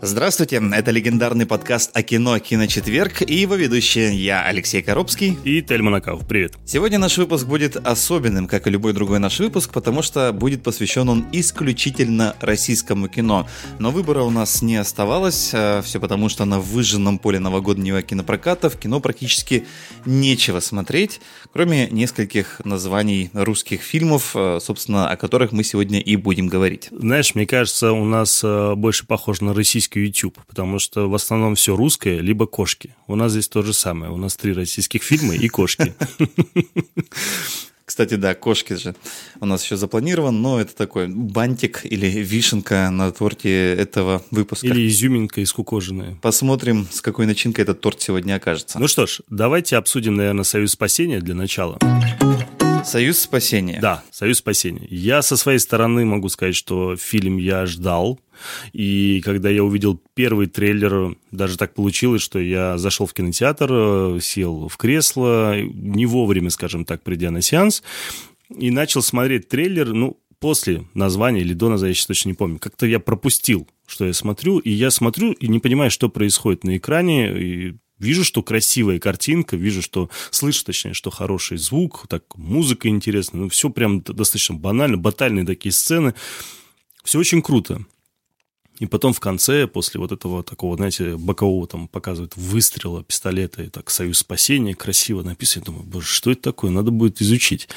Здравствуйте, это легендарный подкаст о кино «Киночетверг» и его ведущие я, Алексей Коробский. И Тельман Акав. Привет. Сегодня наш выпуск будет особенным, как и любой другой наш выпуск, потому что будет посвящен он исключительно российскому кино. Но выбора у нас не оставалось, а все потому, что на выжженном поле новогоднего кинопроката в кино практически нечего смотреть, кроме нескольких названий русских фильмов, а, собственно, о которых мы сегодня и будем говорить. Знаешь, мне кажется, у нас а, больше похож на российский российский YouTube, потому что в основном все русское, либо кошки. У нас здесь то же самое. У нас три российских фильма и кошки. Кстати, да, кошки же у нас еще запланирован, но это такой бантик или вишенка на торте этого выпуска. Или изюминка искукоженная. Посмотрим, с какой начинкой этот торт сегодня окажется. Ну что ж, давайте обсудим, наверное, «Союз спасения» для начала. «Союз спасения». Да, «Союз спасения». Я со своей стороны могу сказать, что фильм я ждал, и когда я увидел первый трейлер, даже так получилось, что я зашел в кинотеатр, сел в кресло, не вовремя, скажем так, придя на сеанс, и начал смотреть трейлер, ну, после названия или до названия, я сейчас точно не помню. Как-то я пропустил, что я смотрю, и я смотрю и не понимаю, что происходит на экране, и Вижу, что красивая картинка, вижу, что слышу, точнее, что хороший звук, так музыка интересная, ну все прям достаточно банально, батальные такие сцены. Все очень круто. И потом в конце, после вот этого такого, знаете, бокового там показывают выстрела пистолета, и так «Союз спасения» красиво написано. Я думаю, боже, что это такое? Надо будет изучить.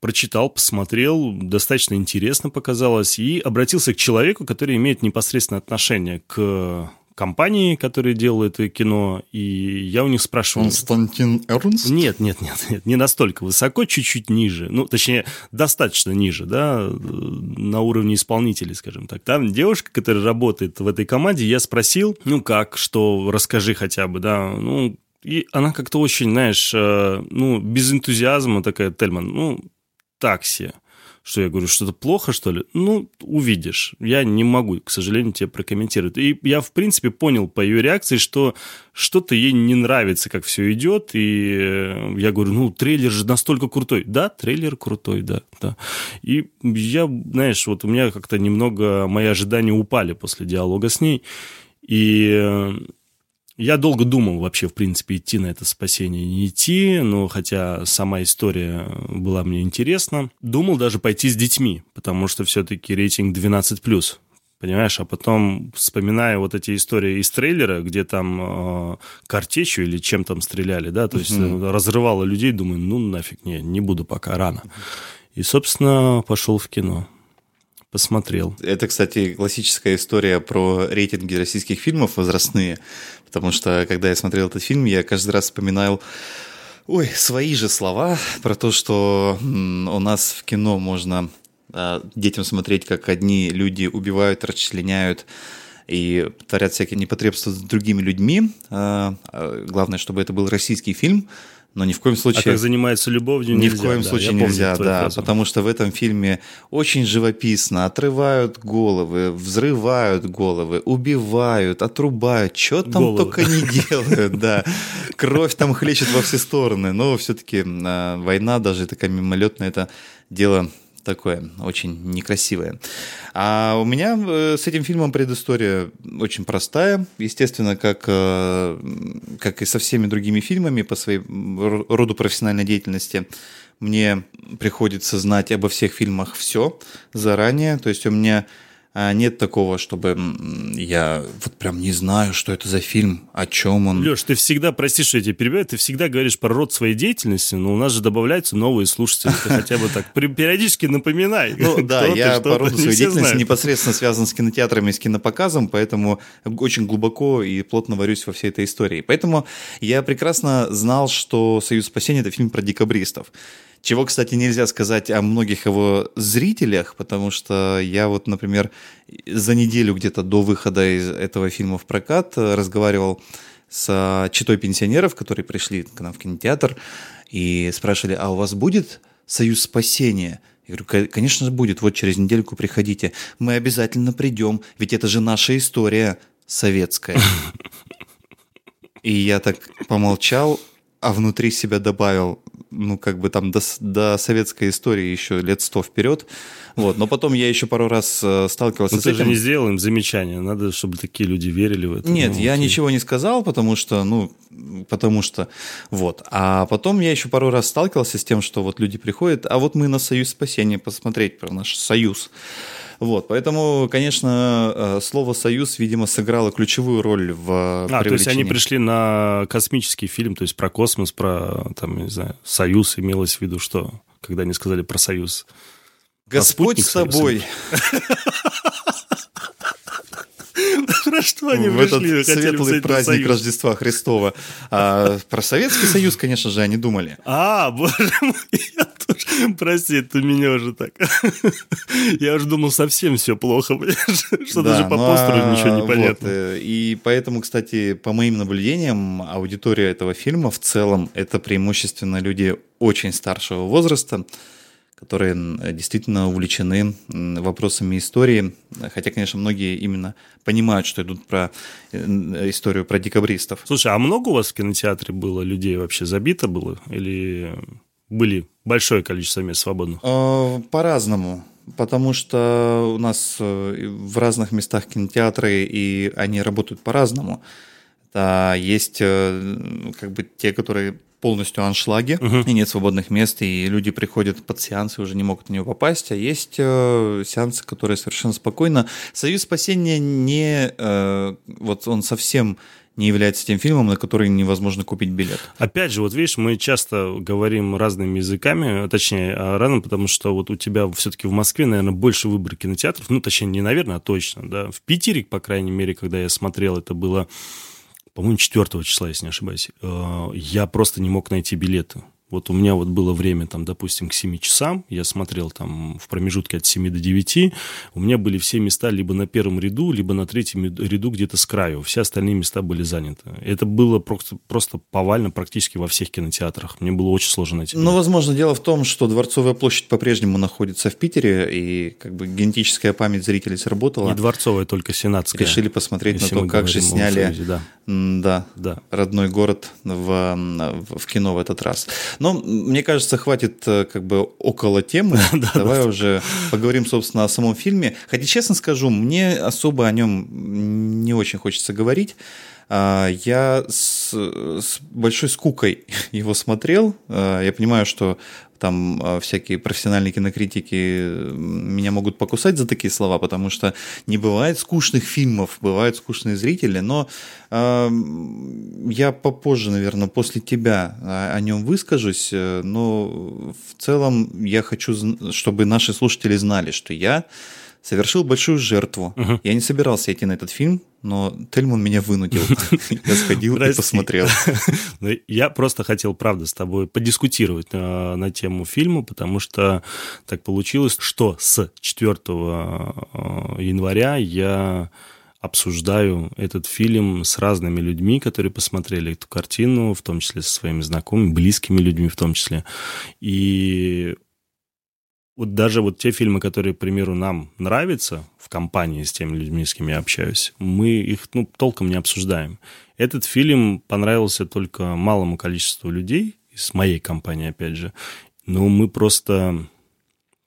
Прочитал, посмотрел, достаточно интересно показалось, и обратился к человеку, который имеет непосредственное отношение к компании, которые делают это кино, и я у них спрашивал... Константин Эрнст? Нет, нет, нет, нет, не настолько высоко, чуть-чуть ниже, ну, точнее, достаточно ниже, да, на уровне исполнителей, скажем так. Там девушка, которая работает в этой команде, я спросил, ну, как, что, расскажи хотя бы, да, ну, и она как-то очень, знаешь, э, ну, без энтузиазма такая, Тельман, ну, такси. Что я говорю, что-то плохо, что ли? Ну, увидишь. Я не могу, к сожалению, тебе прокомментировать. И я, в принципе, понял по ее реакции, что что-то ей не нравится, как все идет. И э, я говорю, ну, трейлер же настолько крутой. Да, трейлер крутой, да, да. И я, знаешь, вот у меня как-то немного мои ожидания упали после диалога с ней. И э, я долго думал вообще, в принципе, идти на это спасение, не идти, но хотя сама история была мне интересна. Думал даже пойти с детьми, потому что все-таки рейтинг 12+. Понимаешь, а потом, вспоминая вот эти истории из трейлера, где там э, картечью или чем там стреляли, да, то есть mm-hmm. разрывало людей, думаю, ну нафиг, не, не буду пока, рано. И, собственно, пошел в кино посмотрел. Это, кстати, классическая история про рейтинги российских фильмов возрастные, потому что, когда я смотрел этот фильм, я каждый раз вспоминал Ой, свои же слова про то, что у нас в кино можно а, детям смотреть, как одни люди убивают, расчленяют и творят всякие непотребства с другими людьми. А, а, главное, чтобы это был российский фильм, но ни в коем случае... А как занимается любовью Ни нельзя, в коем да, случае нельзя, да, фразу. потому что в этом фильме очень живописно отрывают головы, взрывают головы, убивают, отрубают, что там головы. только не делают, да. Кровь там хлещет во все стороны, но все-таки а, война, даже такая мимолетная, это дело такое очень некрасивое. А у меня э, с этим фильмом предыстория очень простая. Естественно, как, э, как и со всеми другими фильмами по своей роду профессиональной деятельности, мне приходится знать обо всех фильмах все заранее. То есть у меня нет такого, чтобы я вот прям не знаю, что это за фильм, о чем он. Леш, ты всегда, прости, что я тебя перебиваю, ты всегда говоришь про род своей деятельности, но у нас же добавляются новые слушатели. Ты хотя бы так периодически напоминай. Ну да, я по роду своей деятельности непосредственно связан с кинотеатрами, с кинопоказом, поэтому очень глубоко и плотно варюсь во всей этой истории. Поэтому я прекрасно знал, что «Союз спасения» — это фильм про декабристов. Чего, кстати, нельзя сказать о многих его зрителях, потому что я вот, например, за неделю где-то до выхода из этого фильма в прокат разговаривал с читой пенсионеров, которые пришли к нам в кинотеатр и спрашивали, а у вас будет «Союз спасения»? Я говорю, конечно же будет, вот через недельку приходите. Мы обязательно придем, ведь это же наша история советская. И я так помолчал, а внутри себя добавил, ну, как бы там до, до советской истории еще лет сто вперед. Вот. Но потом я еще пару раз э, сталкивался Но с ты этим. же не сделал им замечания. Надо, чтобы такие люди верили в это. Нет, Ну, я окей. ничего не сказал, потому что, ну, потому что, вот. А потом я еще пару раз сталкивался с тем, что вот люди приходят, а вот мы на Союз спасения посмотреть про наш Союз. Вот, поэтому, конечно, э, слово «союз», видимо, сыграло ключевую роль в А, то есть они пришли на космический фильм, то есть про космос, про, там, не знаю, Союз имелось в виду что? Когда они сказали про Союз. Господь спутник с тобой. Про что они в этот пришли? хотели светлый на праздник? Рождества Христова. А про Советский Союз, конечно же, они думали. А, боже мой, я тоже... Прости, это меня уже так... Я уже думал, совсем все плохо? Что Да, даже по ну, постеру а, ничего не вот, понятно. э, и поэтому, кстати, по моим наблюдениям, аудитория этого фильма в целом это преимущественно люди очень старшего возраста, которые действительно увлечены вопросами истории. Хотя, конечно, многие именно понимают, что идут про э, историю про декабристов. Слушай, а много у вас в кинотеатре было людей вообще забито было? Или были большое количество мест свободных? Э, По-разному. Потому что у нас э, в разных местах кинотеатры, и они работают по-разному. Да, есть э, как бы те, которые полностью аншлаги, и нет свободных мест, и люди приходят под сеансы, уже не могут на него попасть, а есть э, сеансы, которые совершенно спокойно. «Союз спасения» не... э, вот он совсем не является тем фильмом, на который невозможно купить билет. Опять же, вот видишь, мы часто говорим разными языками, точнее, а, разным, потому что вот у тебя все-таки в Москве, наверное, больше выбор кинотеатров, ну, точнее, не наверное, а точно, да. В Питере, по крайней мере, когда я смотрел, это было, по-моему, 4 числа, если не ошибаюсь, э, я просто не мог найти билеты. Вот у меня вот было время, там, допустим, к 7 часам, я смотрел там в промежутке от 7 до 9, у меня были все места либо на первом ряду, либо на третьем ряду где-то с краю. Все остальные места были заняты. Это было просто, просто повально практически во всех кинотеатрах. Мне было очень сложно найти. Ну, возможно, дело в том, что Дворцовая площадь по-прежнему находится в Питере, и как бы генетическая память зрителей сработала. Не дворцовая, только сенатская. Решили посмотреть Если на то, как же сняли Союзе, да. да, Да. родной город в, в кино в этот раз. Но мне кажется, хватит э, как бы около темы. Давай уже поговорим, собственно, о самом фильме. Хотя, честно скажу, мне особо о нем не очень хочется говорить. А, Я с, с большой скукой его смотрел. А, Я понимаю, что там а, всякие профессиональные кинокритики э, меня могут покусать за такие слова, потому что не бывает скучных фильмов, бывают скучные зрители, но а, я попозже, наверное, после тебя а, о нем выскажусь, э, но в целом я хочу, чтобы наши слушатели знали, что я совершил большую жертву. Я не собирался идти на этот фильм, но Тельман меня вынудил. Я сходил и посмотрел. Ну, Я просто хотел, правда, с тобой подискутировать э, на тему фильма, потому что так получилось, что с 4 э, января я обсуждаю этот фильм с разными людьми, которые посмотрели эту картину, в том числе со своими знакомыми, близкими людьми в том числе. И вот даже вот те фильмы, которые, к примеру, нам нравятся в компании с теми людьми, с кем я общаюсь, мы их ну, толком не обсуждаем. Этот фильм понравился только малому количеству людей, из моей компании, опять же, но мы просто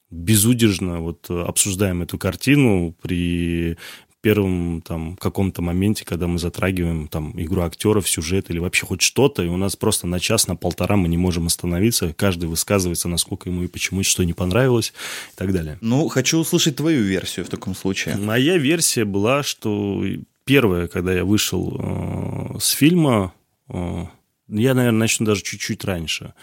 безудержно вот обсуждаем эту картину при первом там каком-то моменте, когда мы затрагиваем там игру актеров, сюжет или вообще хоть что-то, и у нас просто на час, на полтора мы не можем остановиться, каждый высказывается, насколько ему и почему, что не понравилось и так далее. Ну, хочу услышать твою версию в таком случае. Моя версия была, что первое, когда я вышел э, с фильма, э, я, наверное, начну даже чуть-чуть раньше.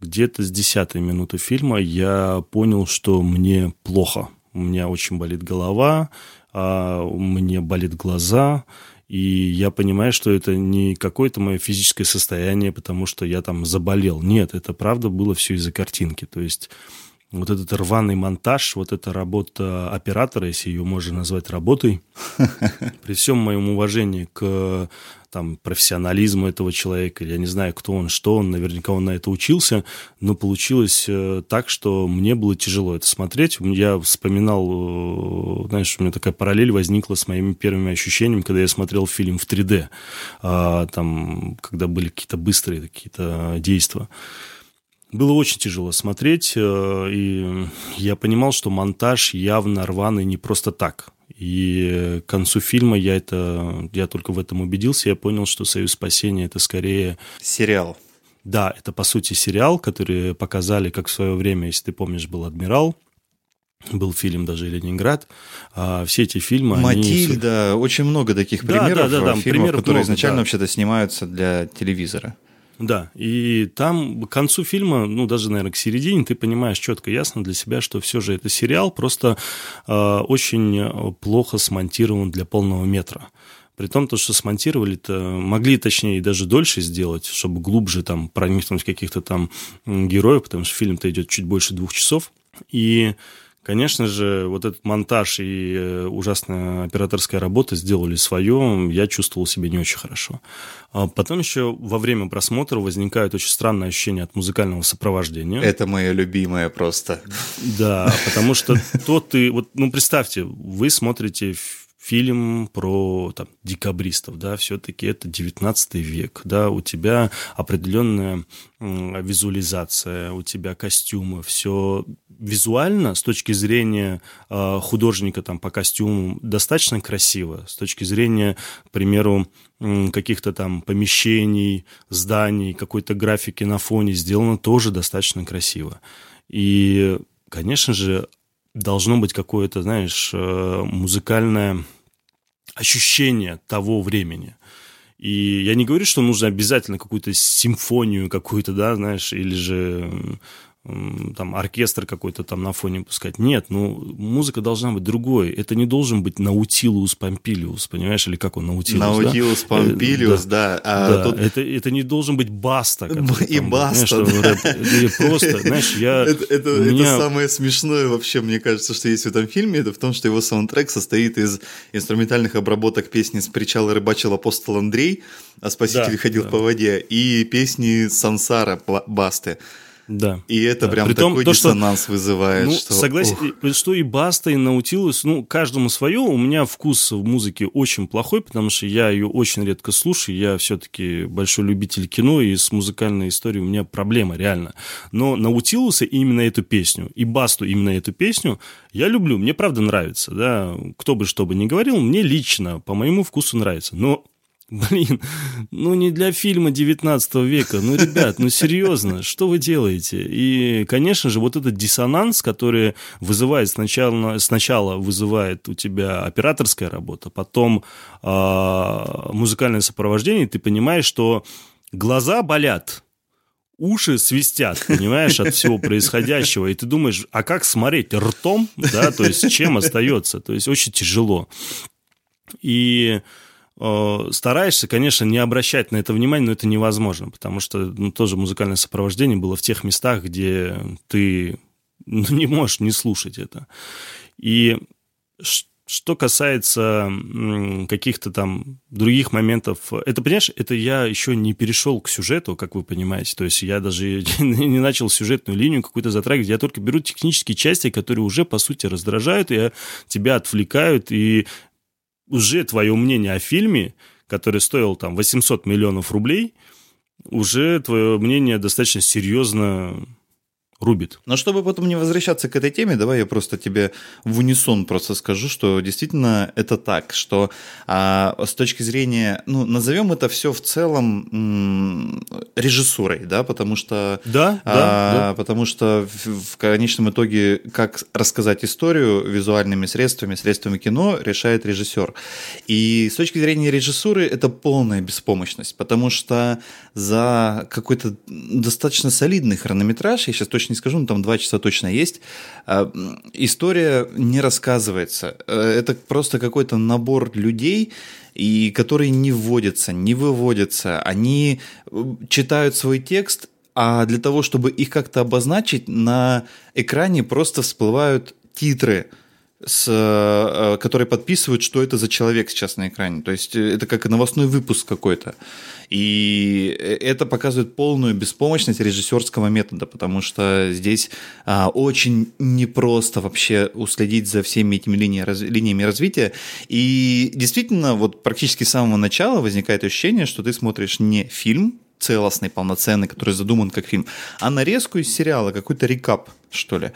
Где-то с десятой минуты фильма я понял, что мне плохо. У меня очень болит голова, а, мне болит глаза, и я понимаю, что это не какое-то мое физическое состояние, потому что я там заболел. Нет, это правда было все из-за картинки. То есть вот этот рваный монтаж, вот эта работа оператора, если ее можно назвать работой, при всем моем уважении к там, профессионализму этого человека, я не знаю, кто он, что он, наверняка он на это учился, но получилось э, так, что мне было тяжело это смотреть. Я вспоминал, э, знаешь, у меня такая параллель возникла с моими первыми ощущениями, когда я смотрел фильм в 3D, а, там, когда были какие-то быстрые какие-то действия. Было очень тяжело смотреть, э, и я понимал, что монтаж явно рваный не просто так. И к концу фильма я это, я только в этом убедился, я понял, что «Союз спасения» — это скорее... Сериал. Да, это по сути сериал, который показали, как в свое время, если ты помнишь, был «Адмирал», был фильм даже «Ленинград». А все эти фильмы... «Матильда», они... очень много таких примеров, да, да, да, да, фильмов, примеров которые много, изначально да. вообще-то снимаются для телевизора. Да, и там к концу фильма, ну, даже, наверное, к середине, ты понимаешь четко, ясно для себя, что все же это сериал, просто э, очень плохо смонтирован для полного метра. При том, то, что смонтировали-то, могли, точнее, даже дольше сделать, чтобы глубже там проникнуть каких-то там героев, потому что фильм-то идет чуть больше двух часов. И Конечно же, вот этот монтаж и э, ужасная операторская работа сделали свое, я чувствовал себя не очень хорошо. А потом еще во время просмотра возникают очень странные ощущения от музыкального сопровождения. Это мое любимое просто. Да, потому что то ты... Вот, ну, представьте, вы смотрите фильм про там, декабристов, да, все-таки это 19 век, да, у тебя определенная визуализация, у тебя костюмы, все визуально с точки зрения э, художника там по костюму достаточно красиво, с точки зрения, к примеру, каких-то там помещений, зданий, какой-то графики на фоне сделано тоже достаточно красиво. И, конечно же, должно быть какое-то, знаешь, э, музыкальное ощущение того времени. И я не говорю, что нужно обязательно какую-то симфонию какую-то, да, знаешь, или же там оркестр какой-то там на фоне пускать. Нет, ну, музыка должна быть другой. Это не должен быть Наутилус Помпилиус, понимаешь, или как он, Наутилус, Наутилус да? Помпилиус, да. да. А да. Тут... Это, это не должен быть Баста. И там, Баста, знаешь, да. рэп, Или просто, знаешь, я... Это, это, меня... это самое смешное вообще, мне кажется, что есть в этом фильме, это в том, что его саундтрек состоит из инструментальных обработок песни «С причала рыбачил апостол Андрей», а «Спаситель да, ходил да. по воде», и песни «Сансара» Басты. Да. И это да. прям Притом, такой то, диссонанс что, вызывает. Ну, что, согласен, что и Баста, и Наутилус, ну, каждому свое. У меня вкус в музыке очень плохой, потому что я ее очень редко слушаю. Я все-таки большой любитель кино, и с музыкальной историей у меня проблема, реально. Но Наутилуса именно эту песню, и Басту именно эту песню я люблю. Мне правда нравится, да. Кто бы что бы ни говорил, мне лично, по моему вкусу нравится. Но Блин, ну не для фильма 19 века. Ну, ребят, ну серьезно, что вы делаете? И, конечно же, вот этот диссонанс, который вызывает сначала, сначала вызывает у тебя операторская работа, потом э, музыкальное сопровождение, ты понимаешь, что глаза болят, уши свистят, понимаешь, от всего происходящего, и ты думаешь, а как смотреть ртом, да, то есть чем остается, то есть очень тяжело. И стараешься, конечно, не обращать на это внимание, но это невозможно, потому что ну, тоже музыкальное сопровождение было в тех местах, где ты ну, не можешь не слушать это. И что касается каких-то там других моментов, это, понимаешь, это я еще не перешел к сюжету, как вы понимаете, то есть я даже не начал сюжетную линию какую-то затрагивать, я только беру технические части, которые уже, по сути, раздражают, и тебя отвлекают, и уже твое мнение о фильме, который стоил там 800 миллионов рублей, уже твое мнение достаточно серьезно рубит. Но чтобы потом не возвращаться к этой теме, давай я просто тебе в унисон просто скажу, что действительно это так, что а, с точки зрения, ну, назовем это все в целом м, режиссурой, да, потому что... Да, а, да, да. Потому что в, в конечном итоге, как рассказать историю визуальными средствами, средствами кино, решает режиссер. И с точки зрения режиссуры это полная беспомощность, потому что за какой-то достаточно солидный хронометраж, я сейчас точно не скажу, но там два часа точно есть. А, история не рассказывается. Э, это просто какой-то набор людей, и которые не вводятся, не выводятся. Они э, читают свой текст, а для того, чтобы их как-то обозначить, на экране просто всплывают титры – с, э, которые подписывают, что это за человек сейчас на экране. То есть это как новостной выпуск какой-то. И это показывает полную беспомощность режиссерского метода, потому что здесь а, очень непросто вообще уследить за всеми этими линиями, раз, линиями развития. И действительно, вот практически с самого начала возникает ощущение, что ты смотришь не фильм, целостный, полноценный, который задуман как фильм, а нарезку из сериала, какой-то рекап, что ли.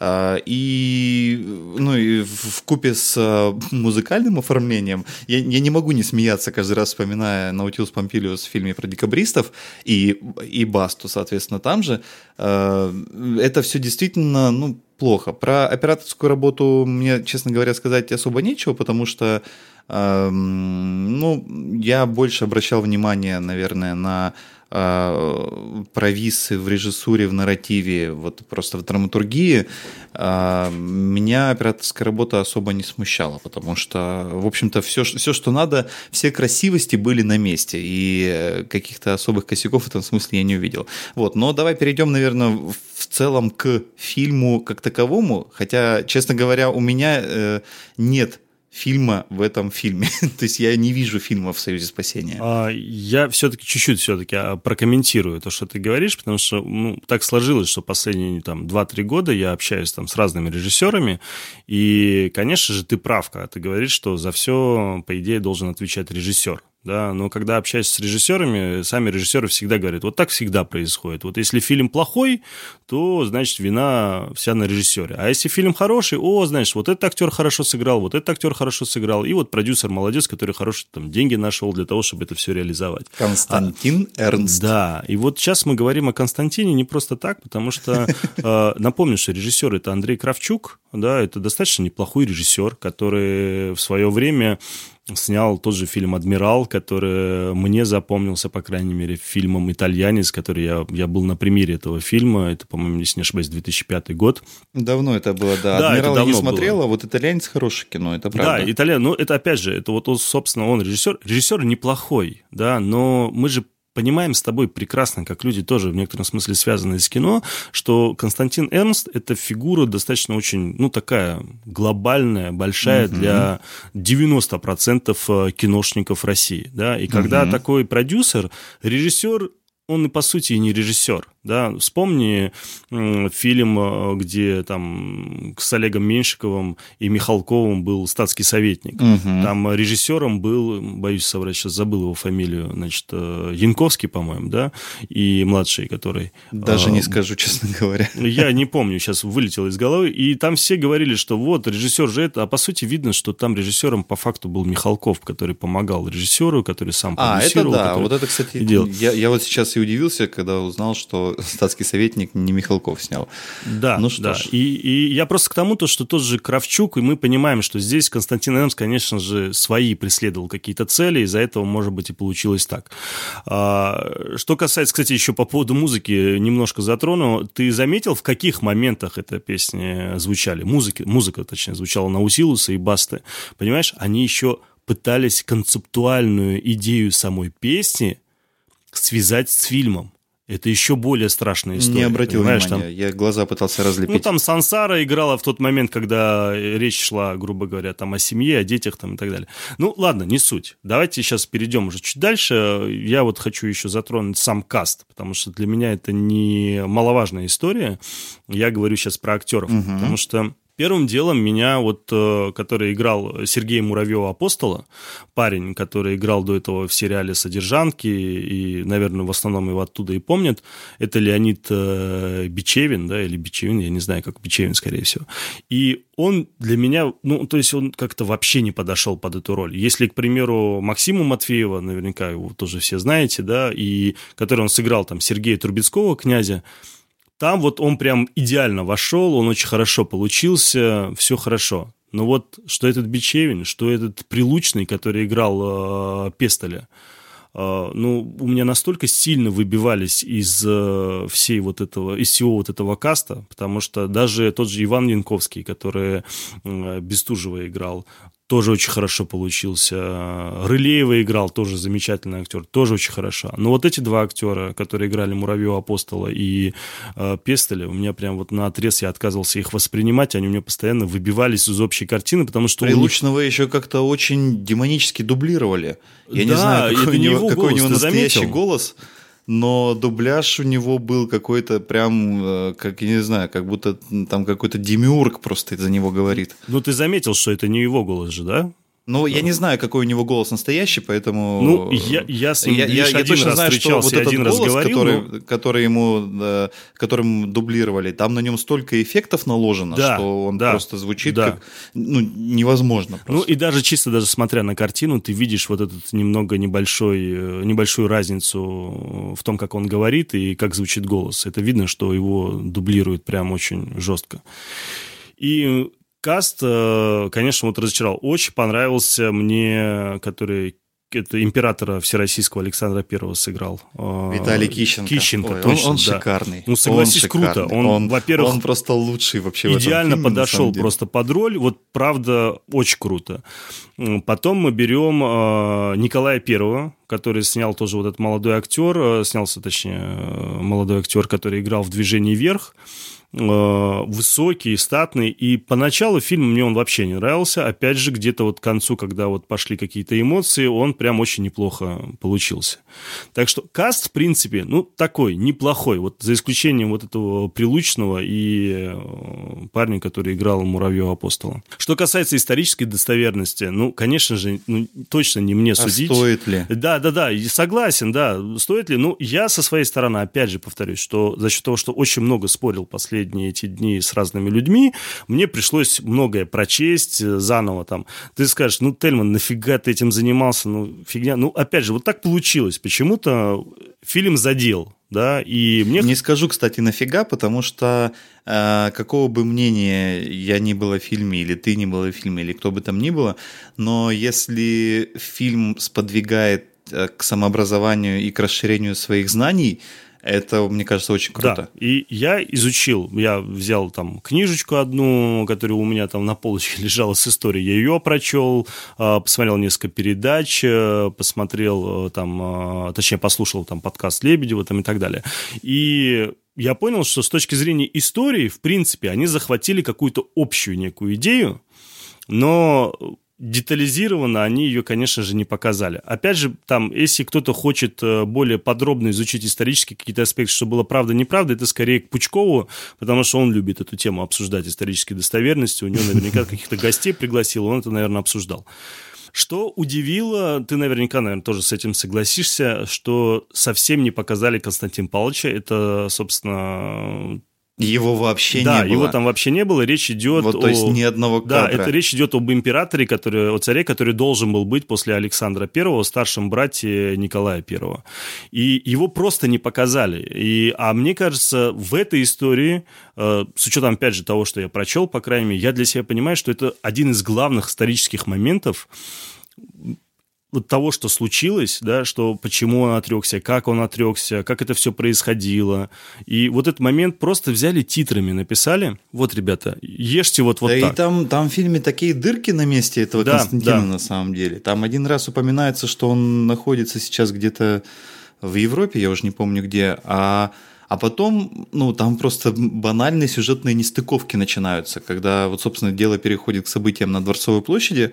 А, и, ну, и в купе с а, музыкальным оформлением я, я не могу не смеяться каждый раз, вспоминая Наутилус Помпилиус в фильме про декабристов и, и Басту, соответственно, там же. А, это все действительно, ну, плохо. Про операторскую работу мне, честно говоря, сказать особо нечего, потому что ну, я больше обращал внимание, наверное, на а, провисы в режиссуре, в нарративе, вот просто в драматургии, а, меня операторская работа особо не смущала, потому что, в общем-то, все, все, что надо, все красивости были на месте, и каких-то особых косяков в этом смысле я не увидел. Вот, но давай перейдем, наверное, в целом к фильму как таковому, хотя, честно говоря, у меня э, нет фильма в этом фильме. То есть я не вижу фильма в «Союзе спасения». А, я все-таки чуть-чуть все-таки а, прокомментирую то, что ты говоришь, потому что ну, так сложилось, что последние там 2-3 года я общаюсь там с разными режиссерами, и, конечно же, ты прав, когда ты говоришь, что за все, по идее, должен отвечать режиссер да, но когда общаешься с режиссерами, сами режиссеры всегда говорят, вот так всегда происходит. Вот если фильм плохой, то, значит, вина вся на режиссере. А если фильм хороший, о, знаешь, вот этот актер хорошо сыграл, вот этот актер хорошо сыграл, и вот продюсер молодец, который хорошие там деньги нашел для того, чтобы это все реализовать. Константин а, Эрнст. Да, и вот сейчас мы говорим о Константине не просто так, потому что, э, напомню, что режиссер это Андрей Кравчук, да, это достаточно неплохой режиссер, который в свое время снял тот же фильм «Адмирал», который мне запомнился, по крайней мере, фильмом «Итальянец», который я, я был на премьере этого фильма. Это, по-моему, если не ошибаюсь, 2005 год. Давно это было, да. да «Адмирал» я не смотрел, было. а вот «Итальянец» хорошее кино, это правда. Да, «Итальян», ну, это опять же, это вот, он, собственно, он режиссер. Режиссер неплохой, да, но мы же понимаем с тобой прекрасно, как люди тоже в некотором смысле связаны с кино, что Константин Эрнст – это фигура достаточно очень, ну, такая глобальная, большая угу. для 90% э, киношников России, да, и когда угу. такой продюсер, режиссер, он и по сути и не режиссер, да, вспомни фильм, э, где там с Олегом Меньшиковым и Михалковым был статский советник. Угу. Там режиссером был, боюсь соврать, сейчас забыл его фамилию, значит, э, Янковский, по-моему, да, и младший, который... Даже не э, скажу, честно говоря. Я не помню, сейчас вылетело из головы. И там все говорили, что вот, режиссер же это, а по сути видно, что там режиссером по факту был Михалков, который помогал режиссеру, который сам продюсировал. А, это да, вот это, кстати, я, я вот сейчас и удивился, когда узнал, что статский советник не Михалков снял. Да, ну что да. ж. И, и я просто к тому, то, что тот же Кравчук, и мы понимаем, что здесь Константин Эмс, конечно же, свои преследовал какие-то цели, из-за этого, может быть, и получилось так. А, что касается, кстати, еще по поводу музыки, немножко затрону. Ты заметил, в каких моментах эта песня звучали? Музыки, музыка, точнее, звучала на Усилуса и Басты. Понимаешь, они еще пытались концептуальную идею самой песни связать с фильмом. Это еще более страшная история. Не обратил внимания, там... я глаза пытался разлепить. Ну, там Сансара играла в тот момент, когда речь шла, грубо говоря, там о семье, о детях там и так далее. Ну, ладно, не суть. Давайте сейчас перейдем уже чуть дальше. Я вот хочу еще затронуть сам каст, потому что для меня это не маловажная история. Я говорю сейчас про актеров, угу. потому что Первым делом меня, вот, э, который играл Сергей Муравьева Апостола, парень, который играл до этого в сериале «Содержанки», и, наверное, в основном его оттуда и помнят, это Леонид э, Бичевин, да, или Бичевин, я не знаю, как Бичевин, скорее всего. И он для меня, ну, то есть он как-то вообще не подошел под эту роль. Если, к примеру, Максиму Матвеева, наверняка его тоже все знаете, да, и который он сыграл там Сергея Трубецкого, князя, там вот он прям идеально вошел, он очень хорошо получился, все хорошо. Но вот что этот Бичевин, что этот Прилучный, который играл э, Пестоля, э, ну, у меня настолько сильно выбивались из э, всей вот этого, из всего вот этого каста, потому что даже тот же Иван Янковский, который э, Бестужева играл, тоже очень хорошо получился. Рылеева играл, тоже замечательный актер, тоже очень хорошо. Но вот эти два актера, которые играли Муравьева Апостола и э, Пестеля, у меня прям вот на отрез я отказывался их воспринимать, они у меня постоянно выбивались из общей картины, потому что... Прилучного них... еще как-то очень демонически дублировали. Я да, не знаю, какой, у него, какой у него настоящий заметил? голос но дубляж у него был какой-то прям, э, как я не знаю, как будто там какой-то демиург просто за него говорит. Ну, ты заметил, что это не его голос же, да? Ну, я не знаю, какой у него голос настоящий, поэтому... Ну, я, я с ним я, лишь я, один я раз знаю, что вот один раз голос, говорил. Который, но... который ему, да, которым дублировали, там на нем столько эффектов наложено, да, что он да, просто звучит да. как... Ну, невозможно просто. Ну, и даже чисто, даже смотря на картину, ты видишь вот этот немного небольшой, э, небольшую разницу в том, как он говорит и как звучит голос. Это видно, что его дублируют прям очень жестко. И каст, э, конечно, вот разочаровал. Очень понравился мне, который это императора всероссийского Александра Первого сыграл. Э, Виталий Кищенко. Кищенко, Ой, точно, он, он да. шикарный. Ну, согласись, он круто. Он, он, во-первых, он просто лучший вообще Идеально в этом фильме, подошел просто под роль. Вот, правда, очень круто. Потом мы берем э, Николая Первого, который снял тоже вот этот молодой актер, э, снялся, точнее, э, молодой актер, который играл в «Движении вверх». Э, высокий, статный, и поначалу фильм мне он вообще не нравился, опять же, где-то вот к концу, когда вот пошли какие-то эмоции, он прям очень неплохо получился. Так что каст, в принципе, ну, такой, неплохой, вот за исключением вот этого Прилучного и э, парня, который играл Муравьева Апостола. Что касается исторической достоверности, ну, конечно же, ну, точно не мне а судить. стоит ли? Да, да, да, согласен, да, стоит ли. Ну, я со своей стороны, опять же, повторюсь, что за счет того, что очень много спорил последние последние эти дни с разными людьми, мне пришлось многое прочесть э, заново там. Ты скажешь, ну, Тельман, нафига ты этим занимался? Ну, фигня. Ну, опять же, вот так получилось. Почему-то фильм задел, да, и мне... Не скажу, кстати, нафига, потому что э, какого бы мнения я ни был о фильме, или ты не был о фильме, или кто бы там ни было, но если фильм сподвигает э, к самообразованию и к расширению своих знаний, это, мне кажется, очень круто. Да, и я изучил, я взял там книжечку одну, которая у меня там на полочке лежала с историей, я ее прочел, а, посмотрел несколько передач, э, посмотрел э, там, э, точнее, послушал там подкаст Лебедева там и так далее. И я понял, что с точки зрения истории, в принципе, они захватили какую-то общую некую идею, но детализированно они ее, конечно же, не показали. Опять же, там, если кто-то хочет э, более подробно изучить исторические какие-то аспекты, что было правда-неправда, это скорее к Пучкову, потому что он любит эту тему обсуждать исторические достоверности, у него наверняка каких-то гостей пригласил, он это, наверное, обсуждал. Что удивило, ты наверняка, наверное, тоже с этим согласишься, что совсем не показали Константин Павловича. Это, собственно, его вообще да, не было. его там вообще не было. Речь идет вот, о... То есть ни одного кадра. Да, это речь идет об императоре, который, о царе, который должен был быть после Александра Первого, старшем брате Николая Первого. И его просто не показали. И, а мне кажется, в этой истории, э, с учетом, опять же, того, что я прочел, по крайней мере, я для себя понимаю, что это один из главных исторических моментов, вот того, что случилось, да, что почему он отрекся, как он отрекся, как это все происходило. И вот этот момент просто взяли титрами, написали. Вот, ребята, ешьте вот, вот да так. и там, там в фильме такие дырки на месте этого да, Константина да. на самом деле. Там один раз упоминается, что он находится сейчас где-то в Европе, я уже не помню где, а а потом, ну, там просто банальные сюжетные нестыковки начинаются, когда вот, собственно, дело переходит к событиям на Дворцовой площади,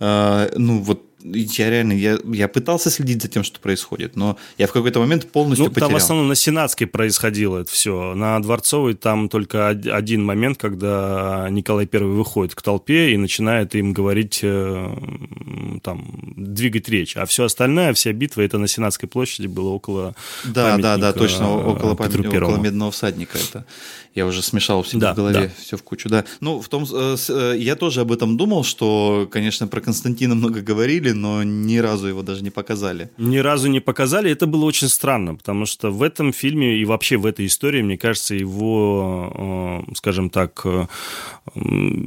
э, ну, вот я реально, я, я пытался следить за тем, что происходит, но я в какой-то момент полностью ну, потерял. Там в основном на Сенатской происходило это все. На Дворцовой там только один момент, когда Николай Первый выходит к толпе и начинает им говорить, э, там, двигать речь. А все остальное, вся битва, это на Сенатской площади было около Да, да, да, точно, около, памятника, около Медного всадника это. Я уже смешал в себе да, в голове да. все в кучу, да. Ну, в том, э, э, я тоже об этом думал, что, конечно, про Константина много говорили, но ни разу его даже не показали. Ни разу не показали, это было очень странно, потому что в этом фильме и вообще в этой истории, мне кажется, его, э, скажем так,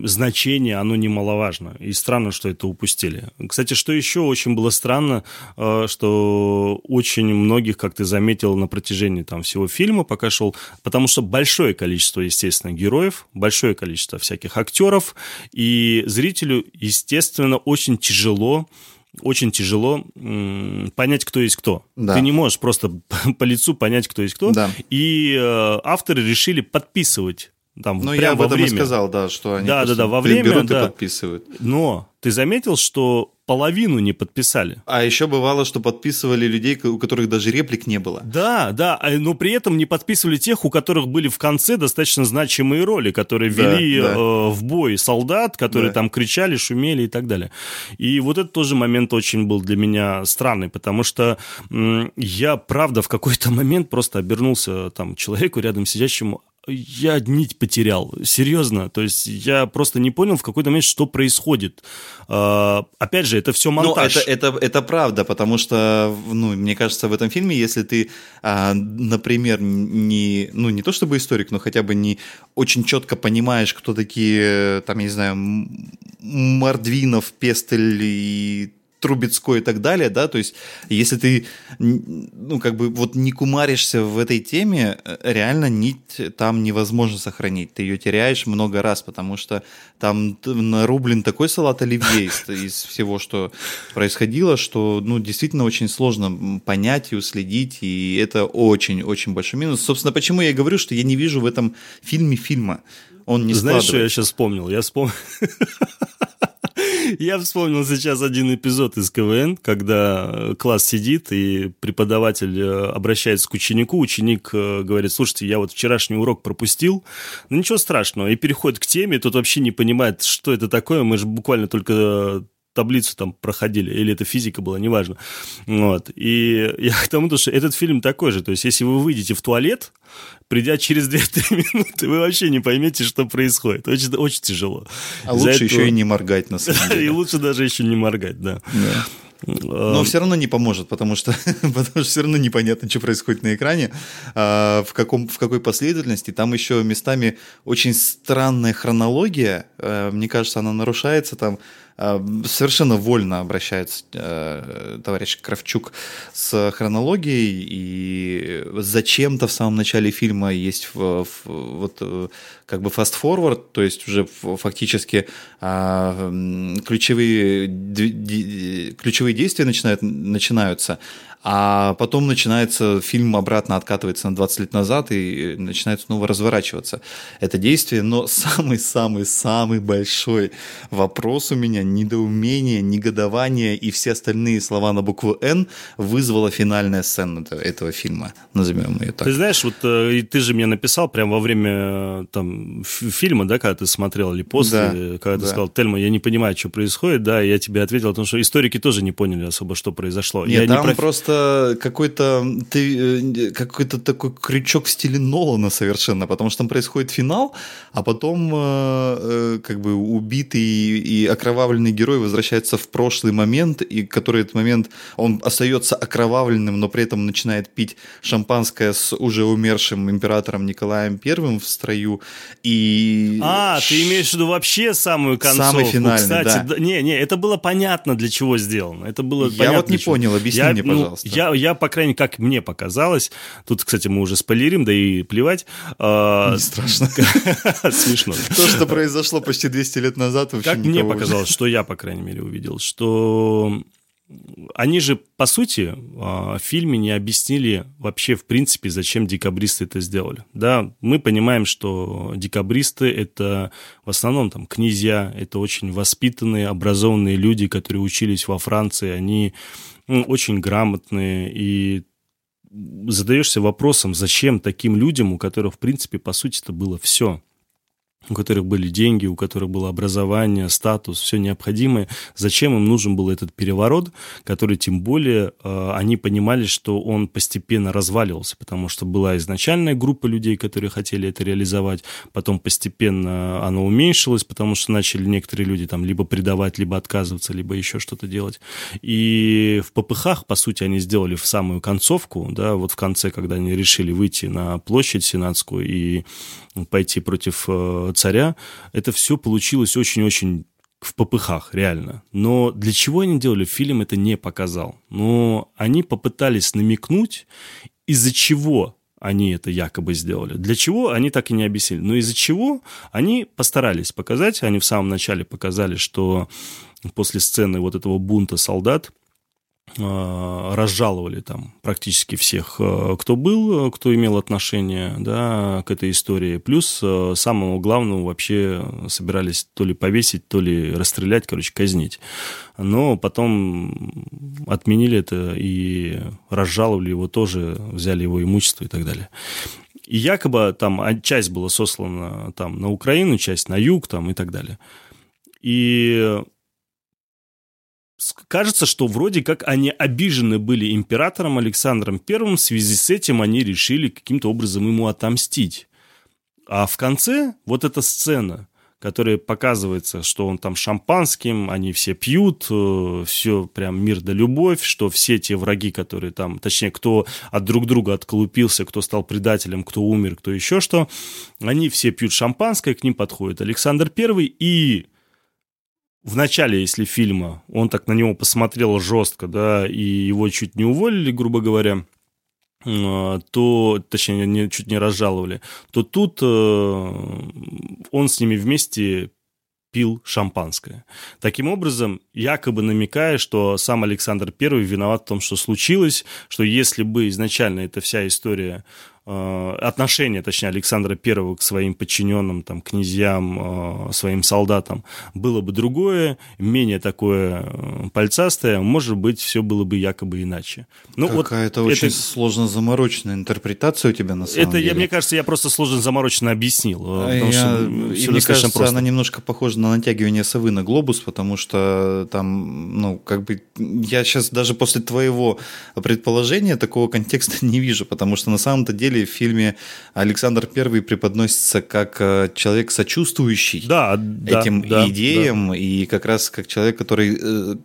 значение, оно немаловажно. И странно, что это упустили. Кстати, что еще очень было странно, что очень многих, как ты заметил, на протяжении там всего фильма пока шел, потому что большое количество, естественно, героев, большое количество всяких актеров, и зрителю, естественно, очень тяжело очень тяжело понять, кто есть кто. Да. Ты не можешь просто по лицу понять, кто есть кто. Да. И э, авторы решили подписывать Там, ну, я об этом время. и сказал, да, что они да, да, да, во время, берут да. и подписывают. Но ты заметил, что половину не подписали. А еще бывало, что подписывали людей, у которых даже реплик не было. Да, да, а, но при этом не подписывали тех, у которых были в конце достаточно значимые роли, которые вели да. Э, в бой солдат, которые да. там кричали, шумели и так далее. И вот это тоже момент очень был для меня странный, потому что я, правда, в какой-то момент просто обернулся там человеку рядом сидящему, я нить потерял, серьезно. То есть я просто не понял в какой-то момент, что происходит. А, опять же, это все монтаж. Ну, это, это, это правда, потому что, ну, мне кажется, в этом фильме, если ты, а, например, не, ну, не то чтобы историк, но хотя бы не очень четко понимаешь, кто такие, там, я не знаю, Мордвинов, Пестель и Трубецкой и так далее, да, то есть если ты, ну, как бы вот не кумаришься в этой теме, э, реально нить там невозможно сохранить, ты ее теряешь много раз, потому что там нарублен такой салат оливье из, из всего, что происходило, что, ну, действительно очень сложно понять и уследить, и это очень-очень большой минус. Собственно, почему я говорю, что я не вижу в этом фильме фильма, он не Знаешь, что я сейчас вспомнил? Я вспомнил... Я вспомнил сейчас один эпизод из КВН, когда класс сидит, и преподаватель э, обращается к ученику, ученик э, говорит, слушайте, я вот вчерашний урок пропустил, ну ничего страшного, и переходит к теме, тот вообще не понимает, что это такое, мы же буквально только таблицу там проходили, или это физика была, неважно. Вот. И я к тому, что этот фильм такой же. То есть, если вы выйдете в туалет, придя через 2-3 минуты, вы вообще не поймете, что происходит. Очень, очень тяжело. А Из-за лучше этого... еще и не моргать, на самом деле. И лучше даже еще не моргать, да. да. Но все равно не поможет, потому что, потому что все равно непонятно, что происходит на экране, а, в, каком, в какой последовательности. Там еще местами очень странная хронология. А, мне кажется, она нарушается там совершенно вольно обращается э, товарищ Кравчук с хронологией, и зачем-то в самом начале фильма есть вот э, как бы fast-forward, то есть уже фактически ключевые, ключевые действия начинают, начинаются, а потом начинается, фильм обратно откатывается на 20 лет назад и начинает снова разворачиваться это действие. Но самый-самый-самый большой вопрос у меня, недоумение, негодование и все остальные слова на букву «Н» вызвала финальная сцена этого фильма, назовем ее так. Ты знаешь, вот э, ты же мне написал прямо во время э, там, фильма, да, когда ты смотрел, или после, да, когда да. ты сказал, Тельма, я не понимаю, что происходит, да, я тебе ответил, потому что историки тоже не поняли особо, что произошло. Нет, я там не проф... просто просто какой-то ты э, какой-то такой крючок в стиле Нолана совершенно, потому что там происходит финал, а потом э, э, как бы убитый и окровавленный герой возвращается в прошлый момент, и который этот момент он остается окровавленным, но при этом начинает пить шампанское с уже умершим императором Николаем Первым в строю и а ты имеешь в виду вообще самую концовку? Самый финальный, Кстати, да. Не, не, это было понятно для чего сделано. Это было я понятно. вот не понял, объясни я, мне, ну, пожалуйста пожалуйста. Я, я, по крайней мере, как мне показалось, тут, кстати, мы уже спойлерим, да и плевать. А, не страшно. Смешно. То, что произошло почти 200 лет назад, вообще Как мне показалось, что я, по крайней мере, увидел, что они же, по сути, а, в фильме не объяснили вообще, в принципе, зачем декабристы это сделали. Да, мы понимаем, что декабристы — это в основном там князья, это очень воспитанные, образованные люди, которые учились во Франции, они ну, очень грамотные, и задаешься вопросом, зачем таким людям, у которых, в принципе, по сути, это было все, у которых были деньги, у которых было образование, статус, все необходимое. Зачем им нужен был этот переворот, который тем более э, они понимали, что он постепенно разваливался, потому что была изначальная группа людей, которые хотели это реализовать, потом постепенно оно уменьшилось, потому что начали некоторые люди там либо предавать, либо отказываться, либо еще что-то делать. И в ППХ, по сути, они сделали в самую концовку, да, вот в конце, когда они решили выйти на площадь Сенатскую и пойти против э, царя, это все получилось очень-очень в попыхах, реально. Но для чего они делали, фильм это не показал. Но они попытались намекнуть, из-за чего они это якобы сделали. Для чего, они так и не объяснили. Но из-за чего они постарались показать, они в самом начале показали, что после сцены вот этого бунта солдат разжаловали там практически всех, э, кто был, кто имел отношение да, к этой истории. Плюс э, самого главного вообще собирались то ли повесить, то ли расстрелять, короче, казнить. Но потом отменили это и разжаловали его тоже, взяли его имущество и так далее. И якобы там часть была сослана там, на Украину, часть на юг там, и так далее. И кажется, что вроде как они обижены были императором Александром Первым, в связи с этим они решили каким-то образом ему отомстить. А в конце вот эта сцена, которая показывается, что он там шампанским, они все пьют, э, все прям мир да любовь, что все те враги, которые там, точнее, кто от друг друга отколупился, кто стал предателем, кто умер, кто еще что, они все пьют шампанское, к ним подходит Александр Первый и в начале, если фильма, он так на него посмотрел жестко, да, и его чуть не уволили, грубо говоря, а, то, точнее, не, чуть не разжаловали, то тут э, он с ними вместе пил шампанское. Таким образом, якобы намекая, что сам Александр I виноват в том, что случилось, что если бы изначально эта вся история отношение, точнее, Александра Первого к своим подчиненным, там, князьям, э, своим солдатам было бы другое, менее такое э, пальцастое, может быть, все было бы якобы иначе. Ну, Какая-то вот очень это... сложно замороченная интерпретация у тебя на самом это, деле. Я, мне кажется, я просто сложно замороченно объяснил. А я... что и мне кажется, просто. она немножко похожа на натягивание совы на глобус, потому что там, ну, как бы, я сейчас даже после твоего предположения такого контекста не вижу, потому что на самом-то деле деле в фильме Александр I преподносится как э, человек сочувствующий да, этим да, идеям, да. и как раз как человек, который э,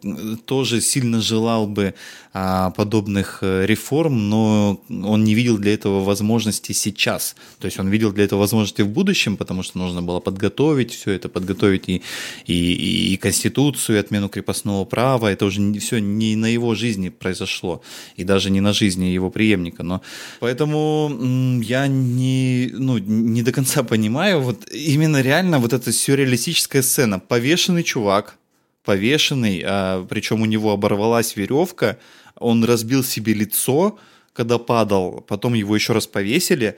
тоже сильно желал бы подобных э, реформ, но он не видел для этого возможности сейчас. То есть он видел для этого возможности в будущем, потому что нужно было подготовить все это, подготовить и, и, и Конституцию, и отмену крепостного права. Это уже все не на его жизни произошло, и даже не на жизни его преемника. Но поэтому я не, ну, не до конца понимаю, вот именно реально вот эта сюрреалистическая сцена. Повешенный чувак, повешенный, а, причем у него оборвалась веревка, он разбил себе лицо, когда падал, потом его еще раз повесили,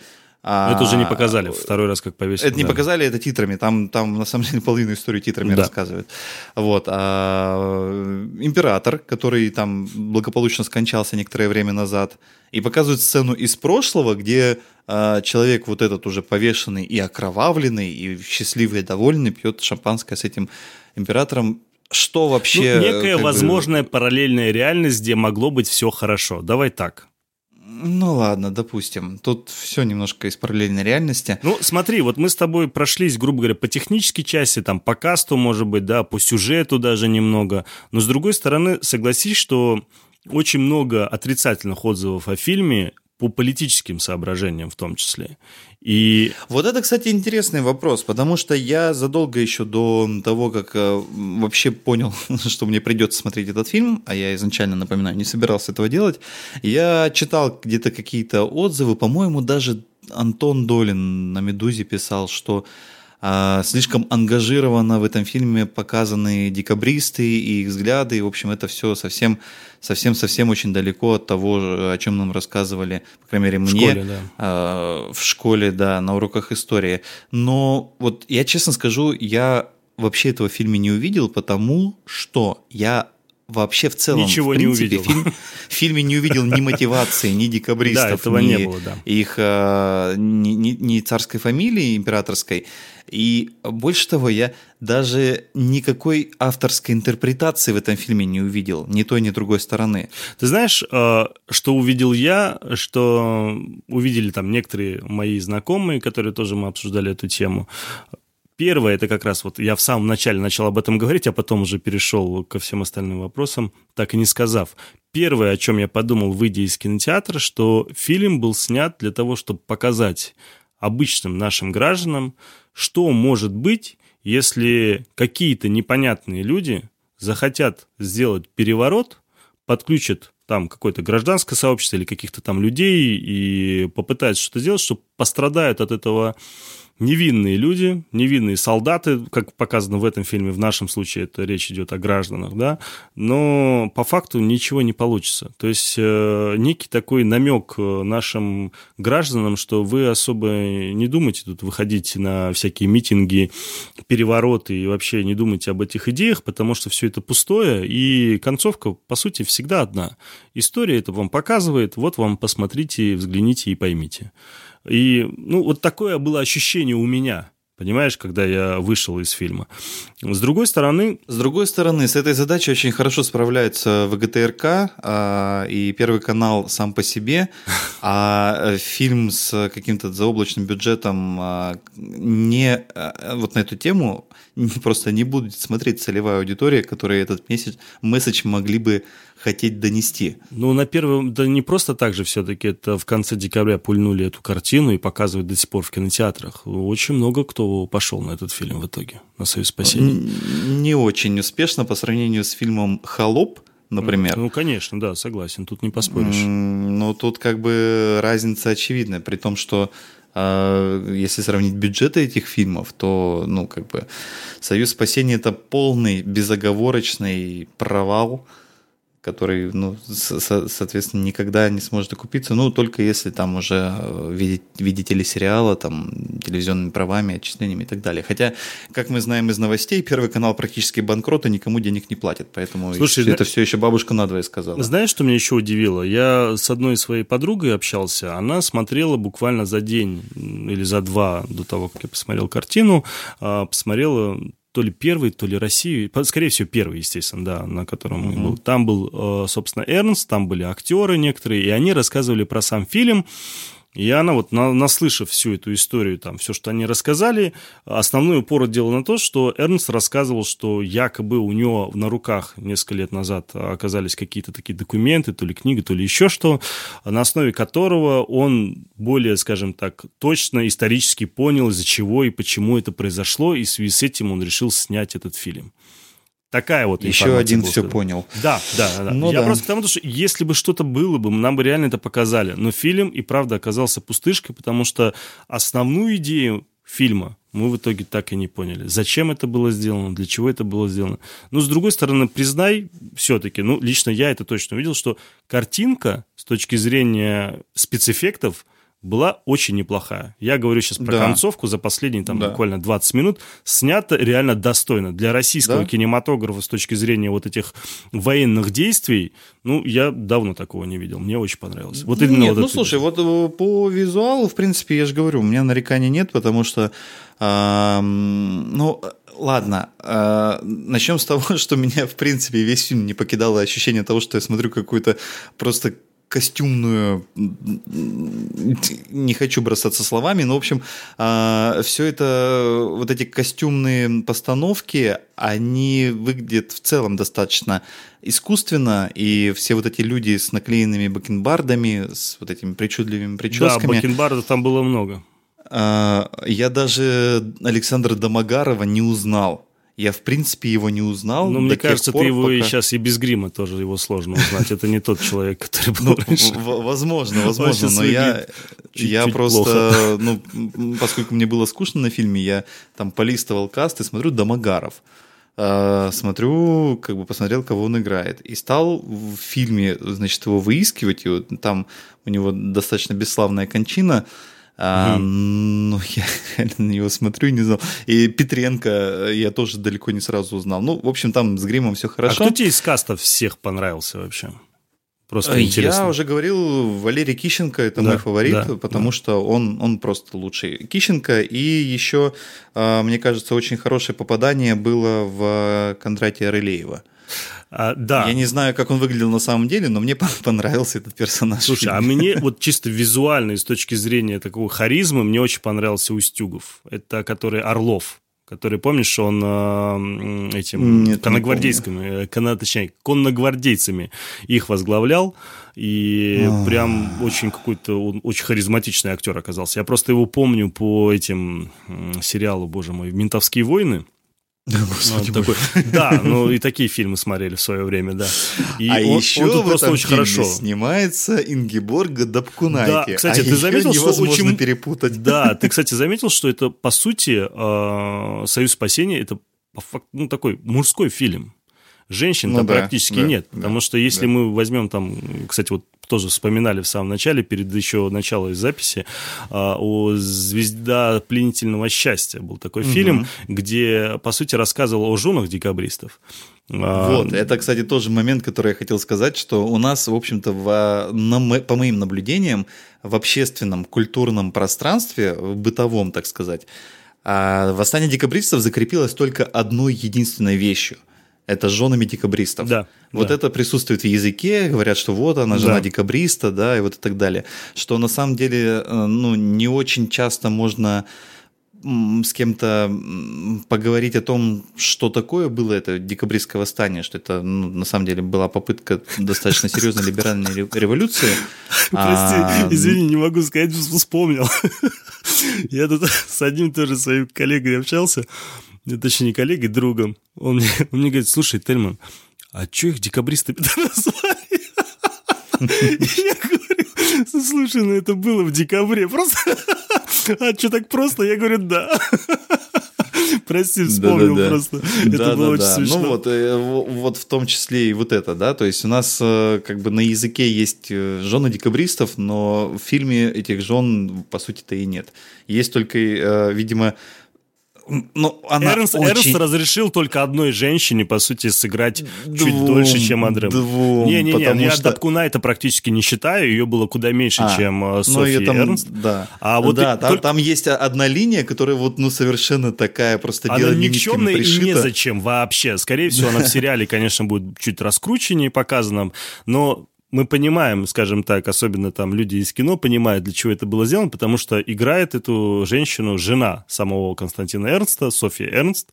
а, это уже не показали, второй раз как повесили. Это не показали, это титрами, там, там на самом деле половину истории титрами да. рассказывают. Вот. А, император, который там благополучно скончался некоторое время назад, и показывают сцену из прошлого, где а, человек вот этот уже повешенный и окровавленный, и счастливый и довольный пьет шампанское с этим императором, что вообще... Ну, некая возможная бы... параллельная реальность, где могло быть все хорошо. Давай так. Ну ладно, допустим. Тут все немножко из параллельной реальности. Ну, смотри, вот мы с тобой прошлись, грубо говоря, по технической части, там, по касту, может быть, да, по сюжету даже немного. Но, с другой стороны, согласись, что очень много отрицательных отзывов о фильме по политическим соображениям в том числе. И... Вот это, кстати, интересный вопрос, потому что я задолго еще до того, как э, вообще понял, что мне придется смотреть этот фильм, а я изначально, напоминаю, не собирался этого делать, я читал где-то какие-то отзывы, по-моему, даже Антон Долин на «Медузе» писал, что а, слишком ангажированно в этом фильме показаны декабристы и их взгляды. И, в общем, это все совсем, совсем, совсем очень далеко от того, о чем нам рассказывали, по крайней мере, мне в школе, да. А, в школе, да, на уроках истории. Но вот я честно скажу, я вообще этого в фильме не увидел, потому что я вообще в целом, Ничего в принципе, не увидел. Фильм, в фильме не увидел ни мотивации, ни декабристов, да, этого ни не было, да. их э, ни, ни, ни царской фамилии императорской. И больше того, я даже никакой авторской интерпретации в этом фильме не увидел, ни той, ни другой стороны. Ты знаешь, э, что увидел я, что увидели там некоторые мои знакомые, которые тоже мы обсуждали эту тему. Первое, это как раз вот я в самом начале начал об этом говорить, а потом уже перешел ко всем остальным вопросам, так и не сказав. Первое, о чем я подумал, выйдя из кинотеатра, что фильм был снят для того, чтобы показать обычным нашим гражданам, что может быть, если какие-то непонятные люди захотят сделать переворот, подключат там какое-то гражданское сообщество или каких-то там людей и попытаются что-то сделать, что пострадают от этого невинные люди, невинные солдаты, как показано в этом фильме, в нашем случае это речь идет о гражданах, да, но по факту ничего не получится. То есть э, некий такой намек э, нашим гражданам, что вы особо не думаете тут выходить на всякие митинги, перевороты и вообще не думайте об этих идеях, потому что все это пустое, и концовка, по сути, всегда одна. История это вам показывает, вот вам посмотрите, взгляните и поймите. И, ну, вот такое было ощущение у меня, понимаешь, когда я вышел из фильма. С другой стороны... С другой стороны, с этой задачей очень хорошо справляются ВГТРК а, и Первый канал сам по себе, а фильм с каким-то заоблачным бюджетом а, не а, вот на эту тему просто не будет смотреть целевая аудитория, которая этот месяц, месседж могли бы хотеть донести. Ну, на первом, да не просто так же все-таки, это в конце декабря пульнули эту картину и показывают до сих пор в кинотеатрах. Очень много кто пошел на этот фильм в итоге, на «Союз спасения». Не очень успешно по сравнению с фильмом «Холоп», например. Ну, конечно, да, согласен, тут не поспоришь. Но тут как бы разница очевидная, при том, что а, если сравнить бюджеты этих фильмов, то, ну, как бы «Союз спасения» — это полный безоговорочный провал, который, ну, соответственно, никогда не сможет окупиться, ну, только если там уже э, видеть, видеть телесериала, там, телевизионными правами, отчислениями и так далее. Хотя, как мы знаем из новостей, Первый канал практически банкрот и никому денег не платит, поэтому Слушай, это все еще бабушка надвое сказала. Знаешь, что меня еще удивило? Я с одной своей подругой общался, она смотрела буквально за день или за два до того, как я посмотрел картину, а, посмотрела то ли первый, то ли Россию, скорее всего, первый, естественно, да, на котором mm-hmm. был. Там был, э, собственно, Эрнст, там были актеры некоторые, и они рассказывали про сам фильм, и она вот, наслышав всю эту историю, там, все, что они рассказали, основной упор делал на то, что Эрнст рассказывал, что якобы у него на руках несколько лет назад оказались какие-то такие документы, то ли книга, то ли еще что, на основе которого он более, скажем так, точно исторически понял, из-за чего и почему это произошло, и в связи с этим он решил снять этот фильм. Такая вот Еще один все понял. Да, да, да. Ну, Я да. просто к тому, что если бы что-то было бы, нам бы реально это показали. Но фильм и правда оказался пустышкой, потому что основную идею фильма мы в итоге так и не поняли. Зачем это было сделано, для чего это было сделано. Но, с другой стороны, признай все-таки, ну, лично я это точно увидел, что картинка с точки зрения спецэффектов – была очень неплохая. Я говорю сейчас про да. концовку за последние там да. буквально 20 минут. Снято реально достойно. Для российского да. кинематографа с точки зрения вот этих военных действий, ну, я давно такого не видел. Мне очень понравилось. Вот именно нет, вот ну, слушай, вот э, по визуалу, в принципе, я же говорю, у меня нареканий нет, потому что, э, ну, Ладно, э, начнем с того, что меня, в принципе, весь фильм не покидало ощущение того, что я смотрю какую-то просто костюмную, не хочу бросаться словами, но, в общем, а, все это, вот эти костюмные постановки, они выглядят в целом достаточно искусственно, и все вот эти люди с наклеенными бакенбардами, с вот этими причудливыми прическами. Да, бакенбардов там было много. А, я даже Александра Домогарова не узнал. Я, в принципе, его не узнал. Ну, мне кажется, пор, ты его пока... и сейчас и без грима тоже его сложно узнать. Это не тот человек, который был ну, раньше. Возможно, возможно, но я, я просто, ну, поскольку мне было скучно на фильме, я там полистывал каст и смотрю Домогаров. А, смотрю, как бы посмотрел, кого он играет. И стал в фильме, значит, его выискивать. И вот там у него достаточно бесславная кончина. А, ну, я на него смотрю и не знал. И Петренко э, я тоже далеко не сразу узнал. Ну, в общем, там с гримом все хорошо. А кто тебе из кастов всех понравился вообще? Просто э, интересно. Я уже говорил, Валерий Кищенко это да, мой фаворит, да, потому да. что он, он просто лучший. Кищенко и еще, а, мне кажется, очень хорошее попадание было в Кондратия Рылеева. А, да. Я не знаю, как он выглядел на самом деле, но мне понравился этот персонаж. Слушай, а мне вот чисто визуально, с точки зрения такого харизмы, мне очень понравился Устюгов. Это который Орлов который, помнишь, он э, этим Нет, конногвардейскими, э, кон, точнее, конногвардейцами их возглавлял, и А-а-а. прям очень какой-то, он очень харизматичный актер оказался. Я просто его помню по этим сериалу, боже мой, «Ментовские войны», Господи, такой, да, ну и такие фильмы смотрели в свое время, да. И а он, еще он тут в просто этом очень хорошо снимается Ингеборга Дапкунайки. Да, кстати, а ты заметил, что очень перепутать. Да, ты, кстати, заметил, что это по сути э, Союз спасения это ну такой мужской фильм. Женщин ну, там да, практически да, нет, да, потому что если да. мы возьмем там, кстати, вот тоже вспоминали в самом начале, перед еще началом записи, а, о «Звезда пленительного счастья». Был такой угу. фильм, где, по сути, рассказывал о женах декабристов. А, вот, это, кстати, тоже момент, который я хотел сказать, что у нас, в общем-то, в, на, по моим наблюдениям, в общественном культурном пространстве, в бытовом, так сказать, а, восстание декабристов закрепилось только одной единственной вещью – это с женами декабристов. Да. Вот да. это присутствует в языке, говорят, что вот она жена да. декабриста, да, и вот и так далее. Что на самом деле, э, ну, не очень часто можно с кем-то поговорить о том, что такое было это декабристское восстание, что это ну, на самом деле была попытка достаточно серьезной либеральной революции. Прости, а... извини, не могу сказать, вспомнил. Я тут с одним тоже своим коллегой общался, точнее не коллегой, другом. Он мне, он мне говорит, слушай, Тельман, а что их декабристы назвали? Я говорю, слушай, ну это было в декабре, просто... А что, так просто? Я говорю, да. Прости, вспомнил да, да, да. просто. Это да, было да, очень смешно. Ну вот, э, вот в том числе и вот это, да, то есть у нас э, как бы на языке есть э, жены декабристов, но в фильме этих жен по сути-то и нет. Есть только, видимо, ну, она Эрнст, очень... Эрнст разрешил только одной женщине, по сути, сыграть двум, чуть дольше, чем Андре. Не-не-не, я что... Дапкуна это практически не считаю, ее было куда меньше, а, чем э, ну, София там, Эрнст. Да, а вот да и, там, только... там есть одна линия, которая вот, ну, совершенно такая, просто она никчемная и незачем вообще. Скорее всего, она в сериале, конечно, будет чуть раскрученнее показана, но мы понимаем, скажем так, особенно там люди из кино понимают, для чего это было сделано, потому что играет эту женщину жена самого Константина Эрнста, София Эрнст.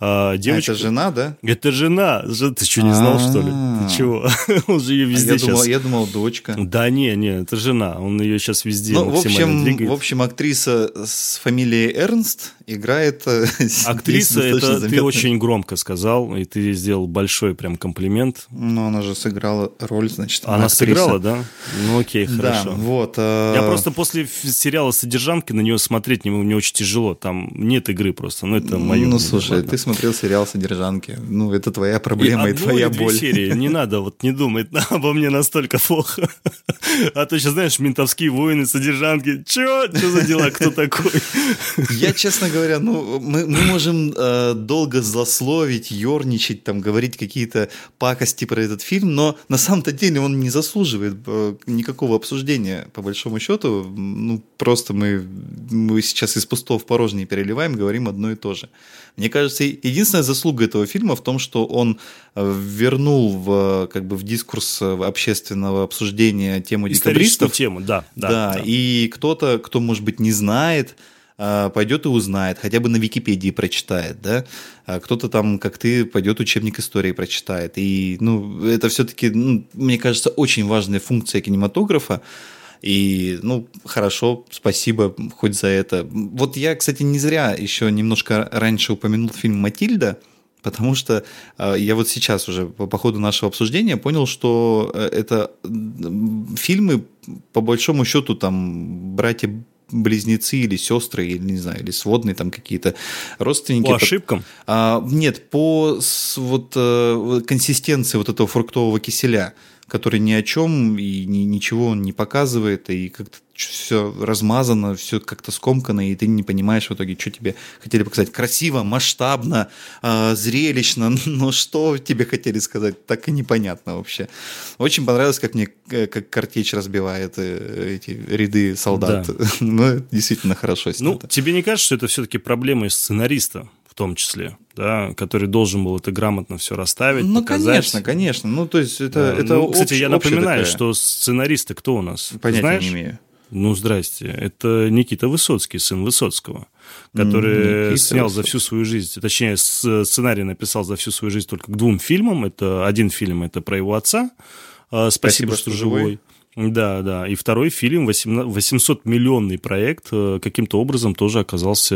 А, девочка... А это жена, да? Это жена. Ты что, не знал, что ли? Ты а. чего? Он же ее везде сейчас... Я думал, дочка. Да не, не, это жена. Он ее сейчас везде ну, в общем, в общем, актриса с фамилией Эрнст играет... Э, актриса, это ты очень громко сказал, и ты сделал большой прям комплимент. Ну, она же сыграла роль, значит, она актриса. сыграла, да? Ну окей, хорошо. Да, вот. Э... Я просто после сериала «Содержанки» на нее смотреть мне, мне очень тяжело. Там нет игры просто. Ну, это мое. Ну, слушай, ладно. ты смотрел сериал «Содержанки». Ну, это твоя проблема и, и твоя боль. серии. Не надо вот не думать обо мне настолько плохо. А то сейчас, знаешь, ментовские войны, «Содержанки». Чё? Что за дела? Кто такой? Я, честно говоря, ну, мы, мы можем э, долго злословить, ерничать, там, говорить какие-то пакости про этот фильм, но на самом-то деле он не заслуживает э, никакого обсуждения, по большому счету. Ну, просто мы, мы сейчас из пустого в порожнее переливаем, говорим одно и то же. Мне кажется, единственная заслуга этого фильма в том, что он э, вернул в, как бы, в дискурс общественного обсуждения тему декабристов. тему, да. Да, да, да. и кто-то, кто, может быть, не знает, пойдет и узнает, хотя бы на Википедии прочитает, да, а кто-то там, как ты, пойдет учебник истории прочитает. И, ну, это все-таки, ну, мне кажется, очень важная функция кинематографа, и, ну, хорошо, спасибо хоть за это. Вот я, кстати, не зря еще немножко раньше упомянул фильм «Матильда», потому что э, я вот сейчас уже по, по ходу нашего обсуждения понял, что э, это фильмы, по большому счету, там, братья близнецы или сестры, или не знаю, или сводные там какие-то родственники. По ошибкам? А, нет, по вот э, консистенции вот этого фруктового киселя который ни о чем и ни, ничего не показывает, и как-то все размазано, все как-то скомкано, и ты не понимаешь в итоге, что тебе хотели показать. Красиво, масштабно, э, зрелищно, но что тебе хотели сказать, так и непонятно вообще. Очень понравилось, как мне э, как картечь разбивает э, эти ряды солдат. Да. ну, действительно хорошо снято. Ну, тебе не кажется, что это все-таки проблема сценариста? В том числе, да, который должен был это грамотно все расставить, ну, показать. конечно, конечно. Ну, то есть это, да. это ну, Кстати, я напоминаю, такая... что сценаристы кто у нас? Понятия Знаешь? не имею. Ну, здрасте. Это Никита Высоцкий, сын Высоцкого, который Никита снял Высоцкий. за всю свою жизнь, точнее, сценарий написал за всю свою жизнь только к двум фильмам. Это один фильм, это про его отца, «Спасибо, Спасибо что, что живой. живой. Да, да. И второй фильм, 800-миллионный проект, э, каким-то образом тоже оказался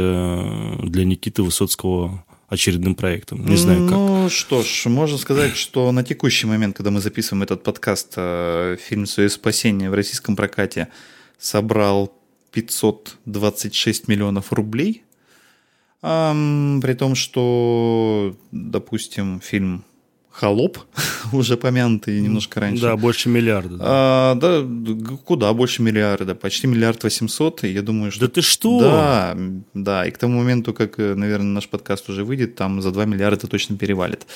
для Никиты Высоцкого очередным проектом. Не знаю как. Ну что ж, можно сказать, что на текущий момент, когда мы записываем этот подкаст, э, фильм «Свое спасение» в российском прокате собрал 526 миллионов рублей. При том, что, допустим, фильм Холоп, уже помянутый немножко раньше. Да, больше миллиарда. Да. А, да, куда больше миллиарда, почти миллиард восемьсот, я думаю, что... Да ты что? Да, да, и к тому моменту, как, наверное, наш подкаст уже выйдет, там за 2 миллиарда точно перевалит.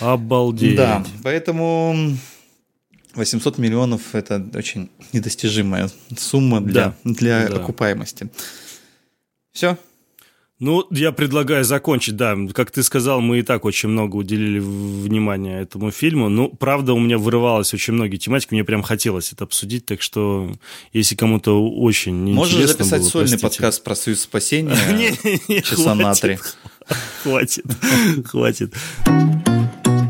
Обалдеть. Да, поэтому 800 миллионов – это очень недостижимая сумма для, да. для да. окупаемости. Все, ну, я предлагаю закончить, да. Как ты сказал, мы и так очень много уделили внимания этому фильму. Ну, правда, у меня вырывалось очень многие тематики, мне прям хотелось это обсудить, так что, если кому-то очень неинтересно Можешь записать было, сольный простите. подкаст про Союз спасения часа на три. Хватит, хватит.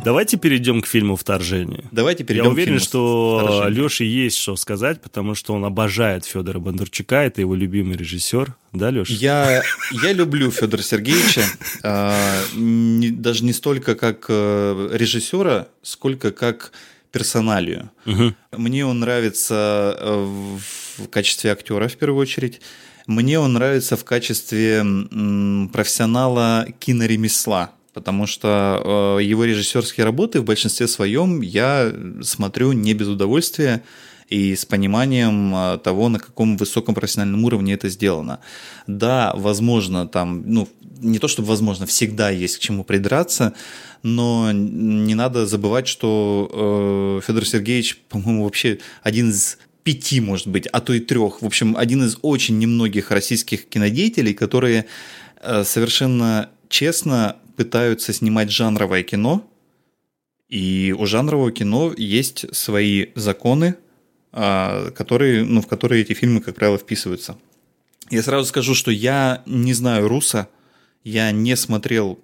Давайте перейдем к фильму «Вторжение». Давайте перейдем Я уверен, что Леше есть что сказать, потому что он обожает Федора Бондарчука, это его любимый режиссер. Да, Леша? Я, я люблю Федора Сергеевича, э, не, даже не столько как э, режиссера, сколько как персоналию. Угу. Мне он нравится э, в, в качестве актера в первую очередь. Мне он нравится в качестве м, профессионала киноремесла потому что э, его режиссерские работы в большинстве своем я смотрю не без удовольствия и с пониманием э, того, на каком высоком профессиональном уровне это сделано. Да, возможно, там, ну, не то чтобы возможно, всегда есть к чему придраться, но не надо забывать, что э, Федор Сергеевич, по-моему, вообще один из пяти, может быть, а то и трех, в общем, один из очень немногих российских кинодеятелей, которые э, совершенно честно пытаются снимать жанровое кино, и у жанрового кино есть свои законы, а, которые, ну, в которые эти фильмы, как правило, вписываются. Я сразу скажу, что я не знаю Руса, я не смотрел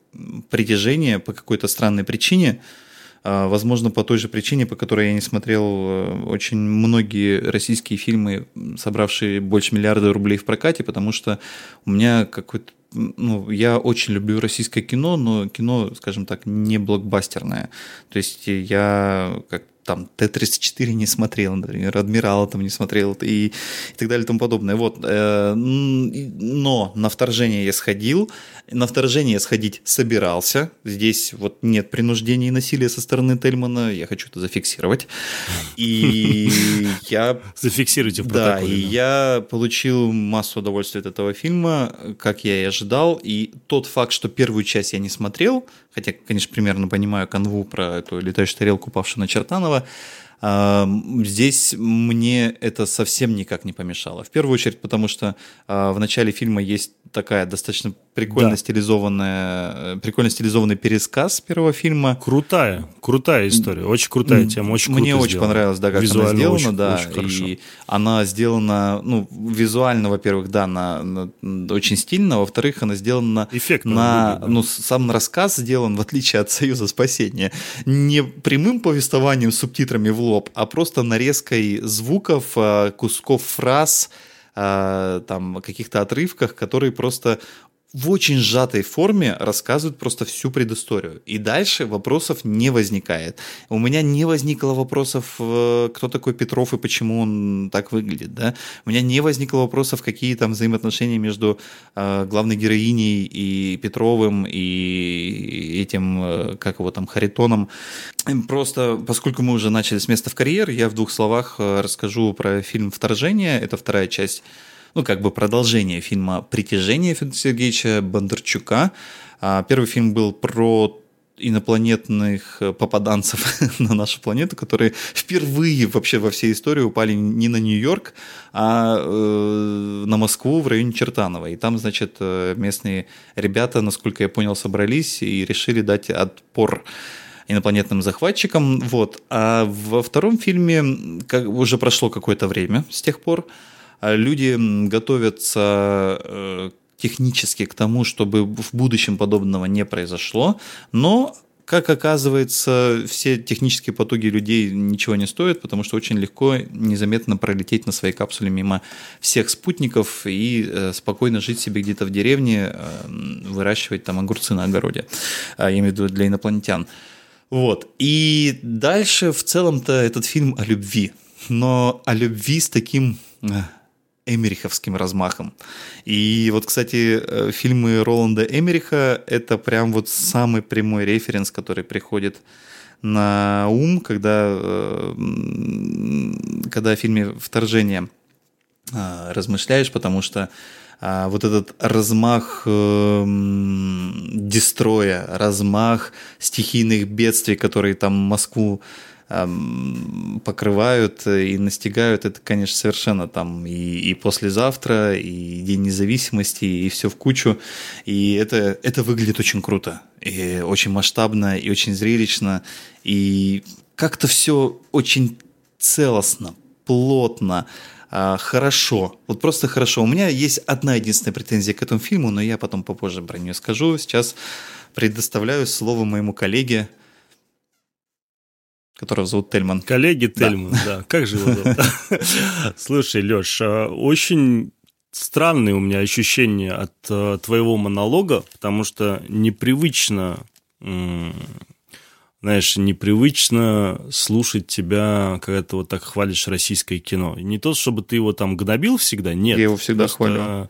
«Притяжение» по какой-то странной причине, а, возможно, по той же причине, по которой я не смотрел э, очень многие российские фильмы, собравшие больше миллиарда рублей в прокате, потому что у меня какой-то ну, я очень люблю российское кино, но кино, скажем так, не блокбастерное. То есть я как там Т-34 не смотрел, например, Адмирала там не смотрел и, и так далее и тому подобное. Вот. Э, но на вторжение я сходил, на вторжение сходить собирался. Здесь вот нет принуждения и насилия со стороны Тельмана, я хочу это зафиксировать. И я... Зафиксируйте в Да, и я получил массу удовольствия от этого фильма, как я и ожидал. И тот факт, что первую часть я не смотрел, хотя, конечно, примерно понимаю канву про эту летающую тарелку, упавшую на Чертанова, Здесь мне это совсем никак не помешало. В первую очередь, потому что а, в начале фильма есть такая достаточно прикольно да. стилизованная, э, прикольно стилизованный пересказ первого фильма. Крутая, крутая история, очень крутая тема, очень Мне очень сделана. понравилось, да, как Визуально она сделана, очень, да, очень и она сделана, ну, визуально, во-первых, да, на, на, очень стильно, во-вторых, она сделана Эффектно на, выглядит, да. ну, сам рассказ сделан, в отличие от Союза спасения, не прямым повествованием с субтитрами в лоб, а просто нарезкой звуков, э, кусков фраз, э, там каких-то отрывках, которые просто в очень сжатой форме рассказывают просто всю предысторию. И дальше вопросов не возникает. У меня не возникло вопросов, э, кто такой Петров и почему он так выглядит. Да? У меня не возникло вопросов, какие там взаимоотношения между э, главной героиней и Петровым, и этим, э, как его там, Харитоном. Просто, поскольку мы уже начали с места в карьер, я в двух словах расскажу про фильм «Вторжение». Это вторая часть ну, как бы продолжение фильма «Притяжение» Федора Сергеевича Бондарчука. А, первый фильм был про инопланетных попаданцев на нашу планету, которые впервые вообще во всей истории упали не на Нью-Йорк, а э, на Москву в районе Чертанова. И там, значит, э, местные ребята, насколько я понял, собрались и решили дать отпор инопланетным захватчикам. Вот. А во втором фильме как, уже прошло какое-то время с тех пор. Люди готовятся э, технически к тому, чтобы в будущем подобного не произошло, но как оказывается, все технические потуги людей ничего не стоят, потому что очень легко незаметно пролететь на своей капсуле мимо всех спутников и э, спокойно жить себе где-то в деревне, э, выращивать там огурцы на огороде, я имею в виду для инопланетян. Вот. И дальше в целом-то этот фильм о любви, но о любви с таким эмериховским размахом. И вот, кстати, э, фильмы Роланда Эмериха — это прям вот самый прямой референс, который приходит на ум, когда, э, когда о фильме «Вторжение» э, размышляешь, потому что вот этот размах э, дестроя, размах стихийных бедствий, которые там Москву покрывают и настигают, это, конечно, совершенно там и, и послезавтра, и День независимости, и все в кучу. И это, это выглядит очень круто, и очень масштабно, и очень зрелищно, и как-то все очень целостно, плотно, а, хорошо. Вот просто хорошо. У меня есть одна единственная претензия к этому фильму, но я потом попозже про нее скажу. Сейчас предоставляю слово моему коллеге, которого зовут Тельман. Коллеги Тельман, да. да. Как же его зовут? Слушай, Леш, а, очень странные у меня ощущения от а, твоего монолога, потому что непривычно, знаешь, непривычно слушать тебя, когда ты вот так хвалишь российское кино. Не то, чтобы ты его там гнобил всегда, нет. Я его всегда хвалю.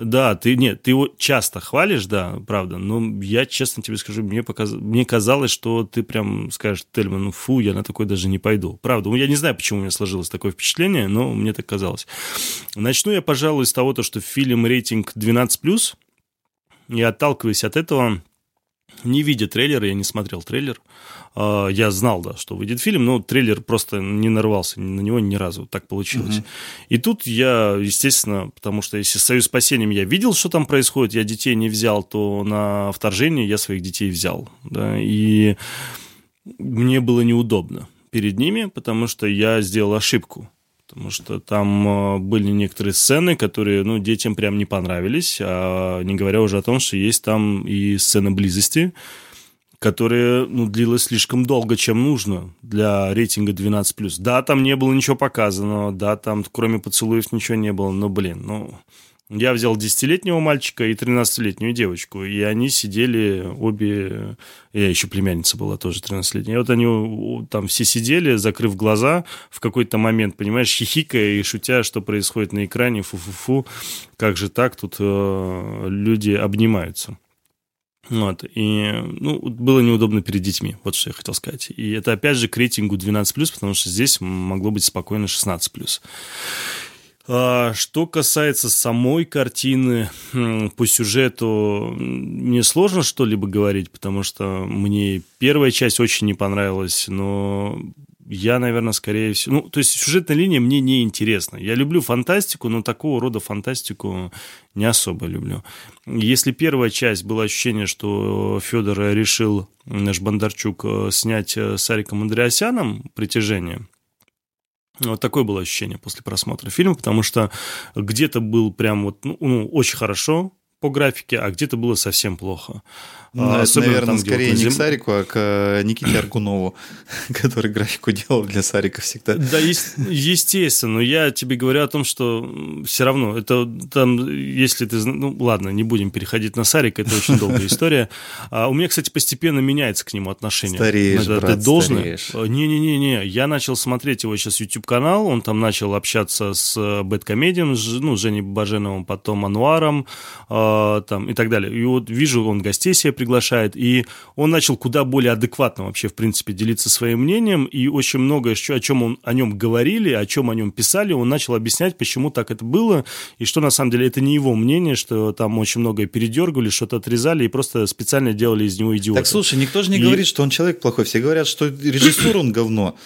Да, ты нет, ты его часто хвалишь, да, правда, но я честно тебе скажу, мне, показ... мне казалось, что ты прям скажешь Тельман, ну фу, я на такой даже не пойду. Правда, я не знаю, почему у меня сложилось такое впечатление, но мне так казалось. Начну я, пожалуй, с того, то, что фильм рейтинг 12+, и отталкиваясь от этого, не видя трейлера, я не смотрел трейлер, а, я знал, да, что выйдет фильм, но трейлер просто не нарвался на него ни разу, так получилось. Угу. И тут я, естественно, потому что если «Союз спасением» я видел, что там происходит, я детей не взял, то на вторжение я своих детей взял, да, и мне было неудобно перед ними, потому что я сделал ошибку потому что там а, были некоторые сцены, которые, ну, детям прям не понравились, а не говоря уже о том, что есть там и сцены близости, которая ну, длилась слишком долго, чем нужно для рейтинга 12+. Да, там не было ничего показанного, да, там кроме поцелуев ничего не было, но, блин, ну... Я взял 10-летнего мальчика и 13-летнюю девочку, и они сидели обе... Я еще племянница была тоже 13-летняя. И вот они там все сидели, закрыв глаза в какой-то момент, понимаешь, хихикая и шутя, что происходит на экране, фу-фу-фу, как же так, тут э, люди обнимаются. Вот, и, ну, было неудобно перед детьми, вот что я хотел сказать. И это, опять же, к рейтингу 12+, потому что здесь могло быть спокойно 16+. А, что касается самой картины, по сюжету мне сложно что-либо говорить, потому что мне первая часть очень не понравилась, но я, наверное, скорее всего... Ну, то есть сюжетная линия мне не интересна. Я люблю фантастику, но такого рода фантастику не особо люблю. Если первая часть было ощущение, что Федор решил, наш Бондарчук, э, снять э, с Ариком Андреасяном «Притяжение», вот такое было ощущение после просмотра фильма, потому что где-то был прям вот, ну, ну очень хорошо, по графике, а где-то было совсем плохо. Ну, а, это, наверное, там, скорее не зем... к Сарику, а к э, Никите Аргунову, который графику делал для Сарика всегда. Да, естественно, но я тебе говорю о том, что все равно, это там, если ты... Ну, ладно, не будем переходить на Сарика, это очень долгая история. А у меня, кстати, постепенно меняется к нему отношение. Стареешь, это, брат, ты должен... Не-не-не, я начал смотреть его сейчас YouTube-канал, он там начал общаться с Бэткомедием, ну, Женей Баженовым, потом Ануаром, а, там, и так далее. И вот вижу, он гостей себе приглашает, и он начал куда более адекватно вообще, в принципе, делиться своим мнением, и очень многое, о чем он о нем говорили, о чем о нем писали, он начал объяснять, почему так это было, и что на самом деле это не его мнение, что там очень многое передергивали, что-то отрезали и просто специально делали из него идиота. Так слушай, никто же не и... говорит, что он человек плохой, все говорят, что режиссер он говно,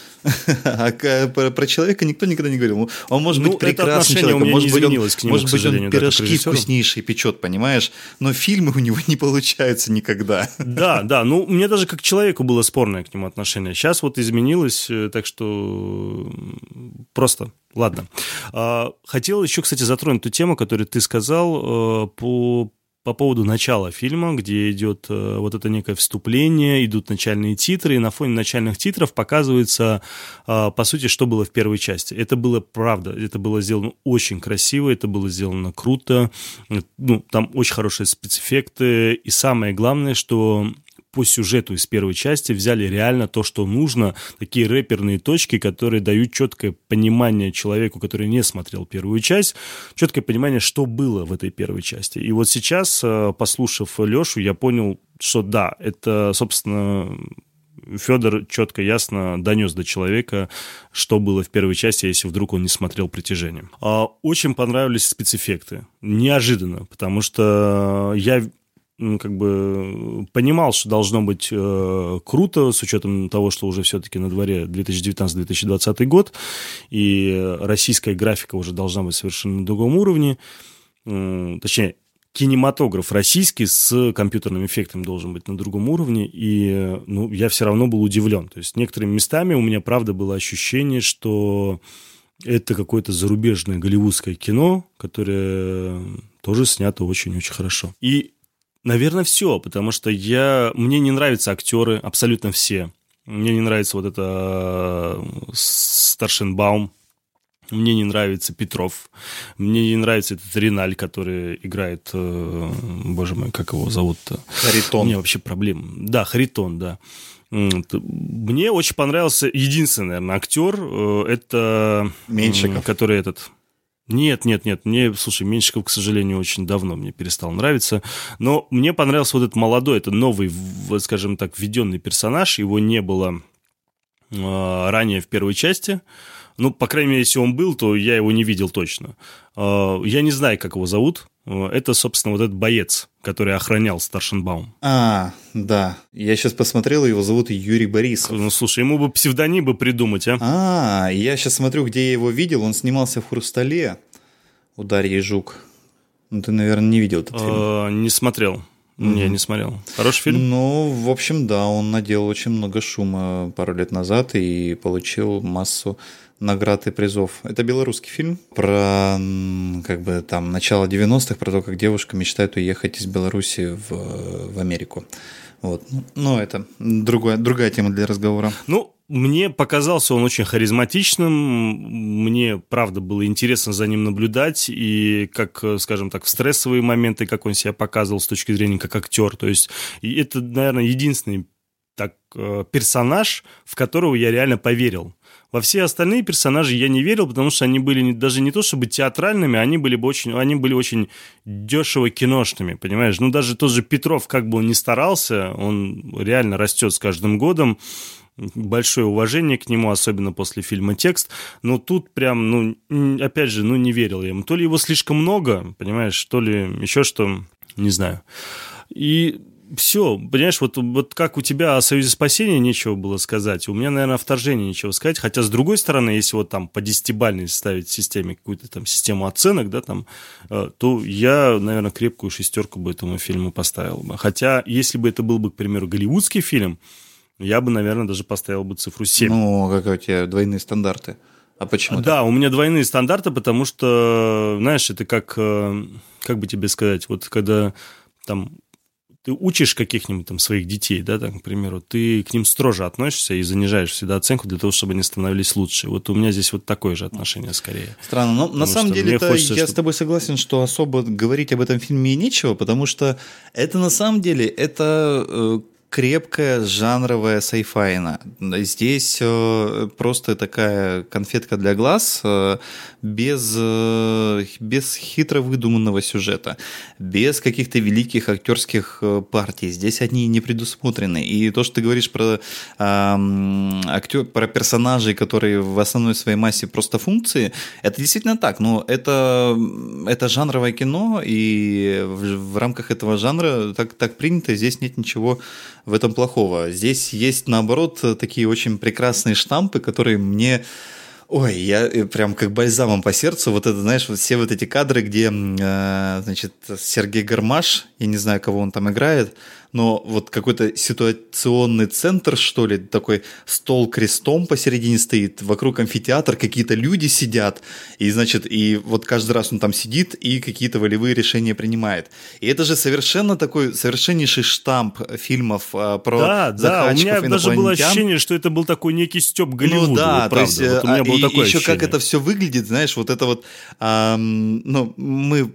а про человека никто никогда не говорил. Он может быть ну, прекрасным человеком, может быть, он, пирожки вкуснейшие печет, понимаешь, но фильмы у него не получаются никогда. Да, да. Ну, мне даже как человеку было спорное к нему отношение. Сейчас вот изменилось, э, так что просто Ладно. А, хотел еще, кстати, затронуть ту тему, которую ты сказал э, по по поводу начала фильма, где идет э, вот это некое вступление, идут начальные титры, и на фоне начальных титров показывается, э, по сути, что было в первой части. Это было правда, это было сделано очень красиво, это было сделано круто, ну, там очень хорошие спецэффекты, и самое главное, что по сюжету из первой части взяли реально то, что нужно, такие рэперные точки, которые дают четкое понимание человеку, который не смотрел первую часть, четкое понимание, что было в этой первой части. И вот сейчас, э, послушав Лешу, я понял, что да, это, собственно, Федор четко, ясно донес до человека, что было в первой части, если вдруг он не смотрел «Притяжение». А, очень понравились спецэффекты. Неожиданно, потому что я как бы понимал, что должно быть э, круто, с учетом того, что уже все-таки на дворе 2019-2020 год, и российская графика уже должна быть совершенно на другом уровне. Э, точнее, кинематограф российский с компьютерным эффектом должен быть на другом уровне, и ну, я все равно был удивлен. То есть некоторыми местами у меня, правда, было ощущение, что это какое-то зарубежное голливудское кино, которое тоже снято очень-очень хорошо. И Наверное, все, потому что я... мне не нравятся актеры, абсолютно все. Мне не нравится вот это э, Старшинбаум, мне не нравится Петров, мне не нравится этот Риналь, который играет, э, боже мой, как его зовут-то? Харитон. У меня вообще проблем. Да, Харитон, да. Мне очень понравился единственный, наверное, актер, э, это... Меньшиков. Который этот... Нет, нет, нет. Мне, слушай, Меньшиков, к сожалению, очень давно мне перестал нравиться. Но мне понравился вот этот молодой, это новый, вот, скажем так, введенный персонаж. Его не было э, ранее в первой части. Ну, по крайней мере, если он был, то я его не видел точно. Э, я не знаю, как его зовут. Э, это, собственно, вот этот боец, который охранял Старшенбаум. А, да. Я сейчас посмотрел, его зовут Юрий Борисов. Ну, слушай, ему бы псевдоним бы придумать, а? А, я сейчас смотрю, где я его видел. Он снимался в «Хрустале» у Дарьи Жук. Ну, ты, наверное, не видел этот фильм. Э, не смотрел. Не, не смотрел. Хороший фильм? Ну, в общем, да, он наделал очень много шума пару лет назад и получил массу наград и призов. Это белорусский фильм про как бы там начало 90-х, про то, как девушка мечтает уехать из Беларуси в, в Америку. Вот. Но это другая, другая тема для разговора. Ну, мне показался он очень харизматичным, мне, правда, было интересно за ним наблюдать, и как, скажем так, в стрессовые моменты, как он себя показывал с точки зрения как актер, то есть это, наверное, единственный так, э, персонаж, в которого я реально поверил. Во все остальные персонажи я не верил, потому что они были даже не то чтобы театральными, они были бы очень, они были очень дешево киношными, понимаешь? Ну, даже тот же Петров, как бы он ни старался, он реально растет с каждым годом. Большое уважение к нему, особенно после фильма «Текст». Но тут прям, ну, опять же, ну, не верил я ему. То ли его слишком много, понимаешь, то ли еще что, не знаю. И все, понимаешь, вот, вот как у тебя о Союзе спасения нечего было сказать, у меня, наверное, о вторжении нечего сказать, хотя, с другой стороны, если вот там по десятибальной ставить системе какую-то там систему оценок, да, там, э, то я, наверное, крепкую шестерку бы этому фильму поставил бы. Хотя, если бы это был бы, к примеру, голливудский фильм, я бы, наверное, даже поставил бы цифру 7. Ну, как у тебя двойные стандарты. А почему? Да, так? у меня двойные стандарты, потому что, знаешь, это как, э, как бы тебе сказать, вот когда там ты учишь каких-нибудь там своих детей, да, там, к примеру, ты к ним строже относишься и занижаешь всегда оценку для того, чтобы они становились лучше. Вот у меня здесь вот такое же отношение скорее. Странно, но на самом деле хочется, я чтобы... с тобой согласен, что особо говорить об этом фильме и нечего, потому что это на самом деле это э, крепкая жанровая сайфайна. Здесь э, просто такая конфетка для глаз, э, без, э, без хитро выдуманного сюжета, без каких-то великих актерских э, партий. Здесь они не предусмотрены. И то, что ты говоришь про, актер, про персонажей, которые в основной своей массе просто функции, это действительно так. Но это, это жанровое кино, и в, в рамках этого жанра так, так принято, здесь нет ничего в этом плохого. Здесь есть, наоборот, такие очень прекрасные штампы, которые мне Ой, я э, прям как бальзамом по сердцу. Вот это, знаешь, вот все вот эти кадры, где, э, значит, Сергей Гармаш, я не знаю, кого он там играет, но вот какой-то ситуационный центр, что ли, такой стол крестом посередине стоит, вокруг амфитеатр, какие-то люди сидят, и, значит, и вот каждый раз он там сидит и какие-то волевые решения принимает. И это же совершенно такой, совершеннейший штамп фильмов а, про Да, да, у меня даже было ощущение, что это был такой некий стёб Голливуда. Ну да, вот, правда. то есть, вот у меня а, было и, такое еще ощущение. как это все выглядит, знаешь, вот это вот, эм, ну, мы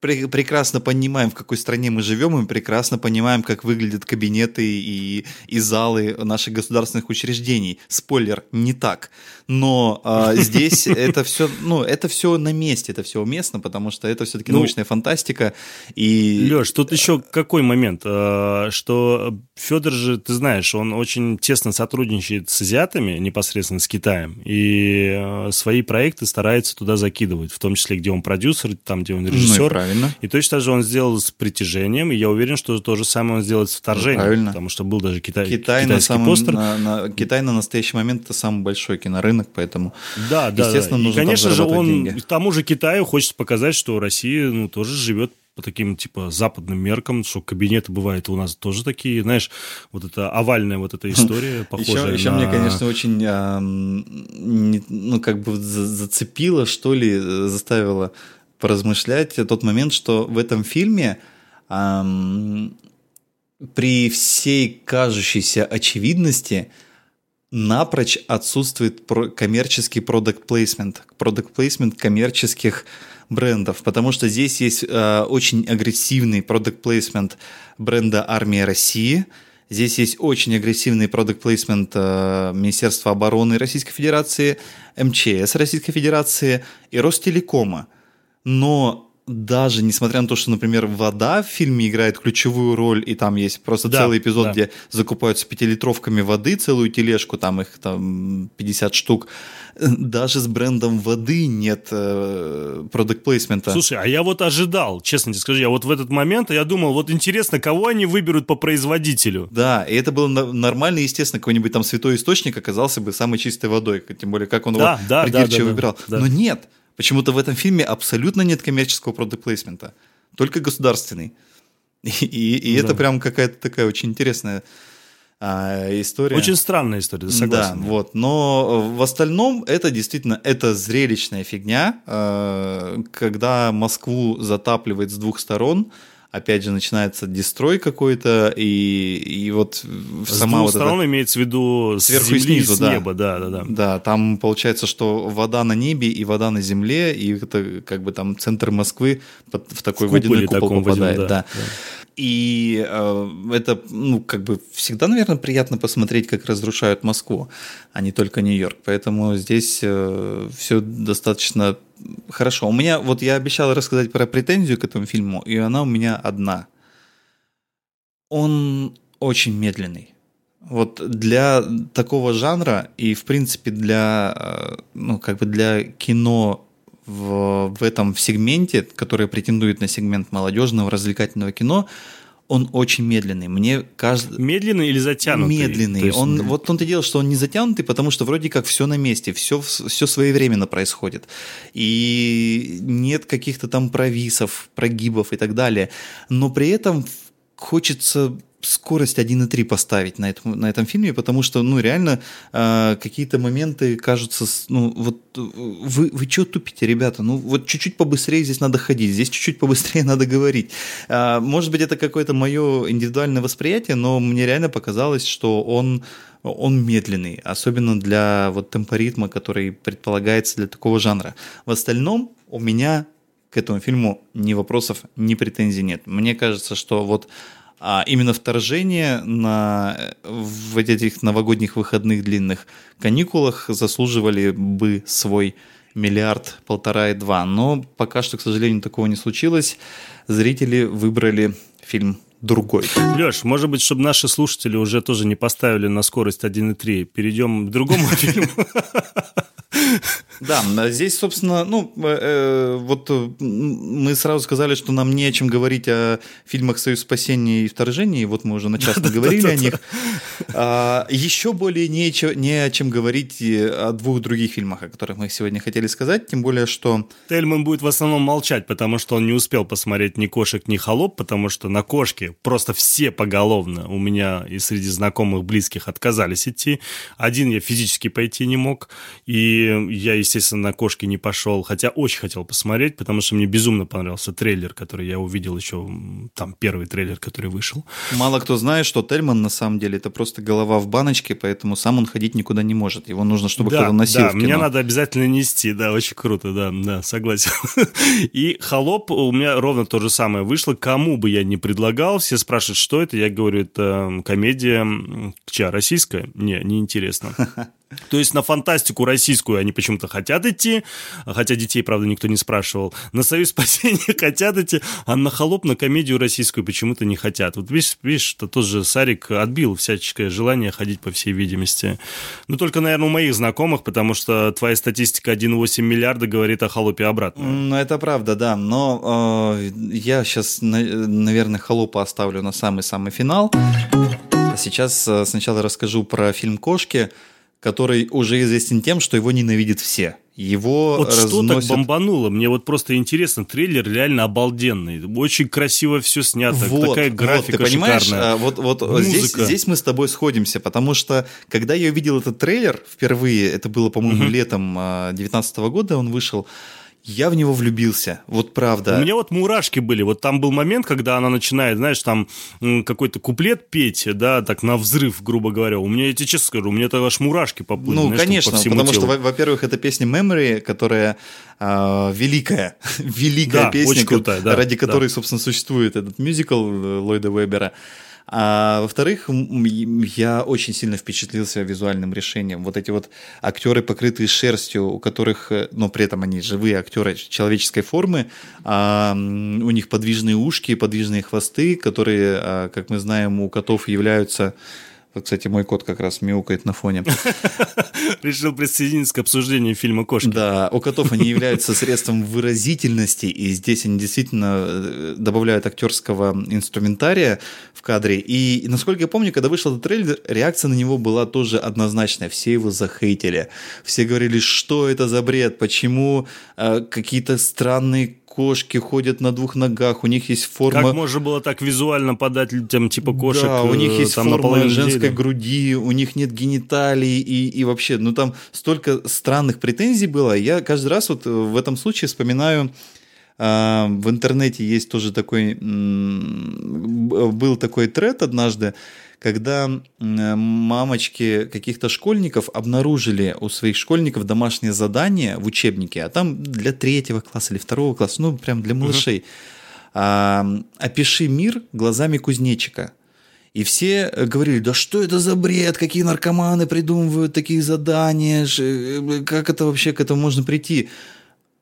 прекрасно понимаем, в какой стране мы живем, и мы прекрасно понимаем, как выглядят кабинеты и, и залы наших государственных учреждений. Спойлер, не так. Но а, здесь это все, ну, это все на месте, это все уместно, потому что это все-таки ну, научная фантастика. И... Леш, тут еще какой момент, а, что Федор же, ты знаешь, он очень тесно сотрудничает с азиатами, непосредственно с Китаем, и а, свои проекты старается туда закидывать, в том числе, где он продюсер, там, где он ну режиссер. Ну, Правильно. И точно так же он сделал с притяжением, и я уверен, что то же самое он сделает с вторжением. Правильно. Потому что был даже китай, Китай китайский на самом, постер. На, на, Китай на настоящий момент это самый большой кинорынок, поэтому, да, да, естественно, да. нужно И, конечно же, он деньги. тому же Китаю хочет показать, что Россия ну, тоже живет по таким, типа, западным меркам, что кабинеты бывают у нас тоже такие, знаешь, вот эта овальная вот эта история, похожая еще, еще на... мне, конечно, очень, а, не, ну, как бы зацепило, что ли, заставило поразмышлять тот момент, что в этом фильме эм, при всей кажущейся очевидности напрочь отсутствует коммерческий продукт плейсмент, продукт плейсмент коммерческих брендов, потому что здесь есть э, очень агрессивный продукт плейсмент бренда Армия России, Здесь есть очень агрессивный продукт плейсмент э, Министерства обороны Российской Федерации, МЧС Российской Федерации и Ростелекома. Но даже несмотря на то, что, например, вода в фильме играет ключевую роль, и там есть просто да, целый эпизод, да. где закупаются пятилитровками воды, целую тележку, там их там 50 штук, даже с брендом воды нет продукт э, плейсмента. Слушай, а я вот ожидал, честно тебе скажу, я вот в этот момент, я думал, вот интересно, кого они выберут по производителю? Да, и это было нормально, естественно, какой-нибудь там святой источник оказался бы самой чистой водой, тем более, как он да, его да, придирчиво да, да, выбирал. Да. Но нет, Почему-то в этом фильме абсолютно нет коммерческого продукт-плейсмента, только государственный. И, и, и да. это прям какая-то такая очень интересная а, история. Очень странная история, согласен. Да, вот. Но в остальном это действительно это зрелищная фигня, а, когда Москву затапливает с двух сторон, опять же, начинается дестрой какой-то, и, и вот с сама двух вот сторон это... имеется в виду сверху с земли, и снизу, с да. неба, да, да, да. Да, там получается, что вода на небе и вода на земле, и это как бы там центр Москвы в такой в водяной купол попадает, водяном, да. да. И э, это, ну, как бы всегда, наверное, приятно посмотреть, как разрушают Москву, а не только Нью-Йорк. Поэтому здесь э, все достаточно хорошо. У меня, вот я обещал рассказать про претензию к этому фильму, и она у меня одна. Он очень медленный. Вот для такого жанра и, в принципе, для, э, ну, как бы для кино в, в этом сегменте, который претендует на сегмент молодежного развлекательного кино, он очень медленный. Мне кажется... Медленный или затянутый? Медленный. есть... Он, вот он-то дело, что он не затянутый, потому что вроде как все на месте, все, все своевременно происходит. И нет каких-то там провисов, прогибов и так далее. Но при этом хочется скорость 1.3 поставить на этом, на этом фильме, потому что, ну, реально э, какие-то моменты кажутся, ну, вот вы, вы что тупите, ребята? Ну, вот чуть-чуть побыстрее здесь надо ходить, здесь чуть-чуть побыстрее надо говорить. Э, может быть, это какое-то мое индивидуальное восприятие, но мне реально показалось, что он он медленный, особенно для вот темпоритма, который предполагается для такого жанра. В остальном у меня к этому фильму ни вопросов, ни претензий нет. Мне кажется, что вот а именно вторжение на, в этих новогодних выходных длинных каникулах заслуживали бы свой миллиард, полтора и два. Но пока что, к сожалению, такого не случилось. Зрители выбрали фильм другой. Леш, может быть, чтобы наши слушатели уже тоже не поставили на скорость 1,3, перейдем к другому фильму? Да, здесь, собственно, ну, э, э вот мы сразу сказали, что нам не о чем говорить о фильмах «Союз спасения» и «Вторжение», и вот мы уже начасно говорили о них. А, еще более не, не о чем говорить о двух других фильмах, о которых мы сегодня хотели сказать, тем более, что... Тельман будет в основном молчать, потому что он не успел посмотреть ни «Кошек», ни «Холоп», потому что на «Кошке» просто все поголовно у меня и среди знакомых, близких отказались идти. Один я физически пойти не мог, и я, естественно, на «Кошке» не пошел, хотя очень хотел посмотреть, потому что мне безумно понравился трейлер, который я увидел еще, там, первый трейлер, который вышел. Мало кто знает, что Тельман, на самом деле, это просто голова в баночке, поэтому сам он ходить никуда не может. Его нужно, чтобы да, кто-то носил да, мне надо обязательно нести, да, очень круто, да, да, согласен. И «Холоп» у меня ровно то же самое вышло. Кому бы я не предлагал, все спрашивают, что это, я говорю, это комедия, чья, российская? Не, неинтересно. То есть на фантастику российскую они почему-то хотят идти, хотя детей, правда, никто не спрашивал. На Союз спасения хотят идти, а на холоп, на комедию российскую почему-то не хотят. Вот видишь, видишь, это тоже Сарик отбил всяческое желание ходить, по всей видимости. Ну, только, наверное, у моих знакомых, потому что твоя статистика 1,8 миллиарда говорит о холопе обратно. Ну, это правда, да. Но э, я сейчас, наверное, холопа оставлю на самый-самый финал. Сейчас э, сначала расскажу про фильм «Кошки» который уже известен тем, что его ненавидят все. Его вот разносят... что так бомбануло? Мне вот просто интересно, трейлер реально обалденный, очень красиво все снято, вот, такая графика вот, ты понимаешь, шикарная. А, вот, вот здесь, здесь мы с тобой сходимся, потому что когда я увидел этот трейлер впервые, это было, по-моему, угу. летом 2019 а, года, он вышел, я в него влюбился, вот правда. У меня вот мурашки были. Вот там был момент, когда она начинает, знаешь, там какой-то куплет петь, да, так на взрыв, грубо говоря. У меня, я тебе честно скажу, у меня это аж мурашки поплыли. Ну, знаешь, конечно, по потому телу. что, во-первых, это песня Memory, которая э, великая, великая да, песня, крутая, да, ради которой, да. собственно, существует этот мюзикл э, Ллойда Вебера. А во-вторых, я очень сильно впечатлился визуальным решением. Вот эти вот актеры, покрытые шерстью, у которых, э, но при этом они живые актеры человеческой формы, а, у них подвижные ушки, подвижные хвосты, которые, а, как мы знаем, у котов являются кстати, мой кот как раз мяукает на фоне. Решил присоединиться к обсуждению фильма «Кошки». Да, у котов они являются средством выразительности, и здесь они действительно э, добавляют актерского инструментария в кадре. И, насколько я помню, когда вышел этот трейлер, реакция на него была тоже однозначная. Все его захейтили. Все говорили, что это за бред, почему э, какие-то странные кошки ходят на двух ногах, у них есть форма... Как можно было так визуально подать людям типа кошек? Да, у них э, есть там, форма женской груди, у них нет гениталий и, и вообще, ну там столько странных претензий было. Я каждый раз вот в этом случае вспоминаю а, в интернете есть тоже такой, был такой тред однажды, когда мамочки каких-то школьников обнаружили у своих школьников домашнее задание в учебнике, а там для третьего класса или второго класса, ну, прям для малышей. Uh-huh. опиши мир глазами кузнечика. И все говорили, да что это за бред, какие наркоманы придумывают такие задания, э, как это вообще к этому можно прийти?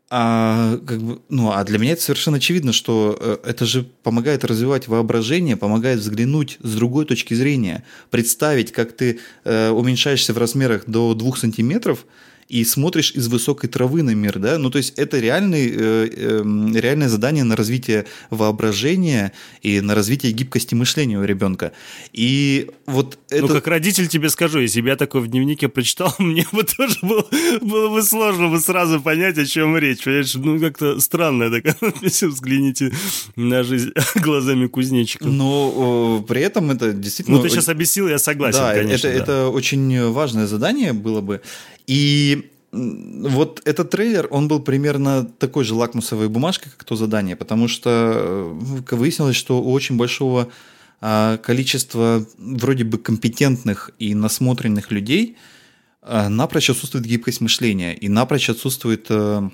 А, как бы, ну, а для меня это совершенно очевидно, что э, это же помогает развивать воображение, помогает взглянуть с другой точки зрения, представить, как ты э, уменьшаешься в размерах до двух сантиметров, и смотришь из высокой травы на мир, да, ну то есть это реальный, э, э, реальное задание на развитие воображения и на развитие гибкости мышления у ребенка. И вот ну, это... Ну как родитель тебе скажу, если бы я такое в дневнике прочитал, мне бы тоже было, было бы сложно бы сразу понять, о чем речь, понимаешь, ну как-то странная такая взгляните на жизнь глазами кузнечика. Но при этом это действительно... Ну ты сейчас объяснил, я согласен, да, конечно. Это, да. это очень важное задание было бы. И вот этот трейлер, он был примерно такой же лакмусовой бумажкой, как то задание, потому что э, выяснилось, что у очень большого а, количества вроде бы компетентных и насмотренных людей а, напрочь отсутствует гибкость мышления и напрочь отсутствует э,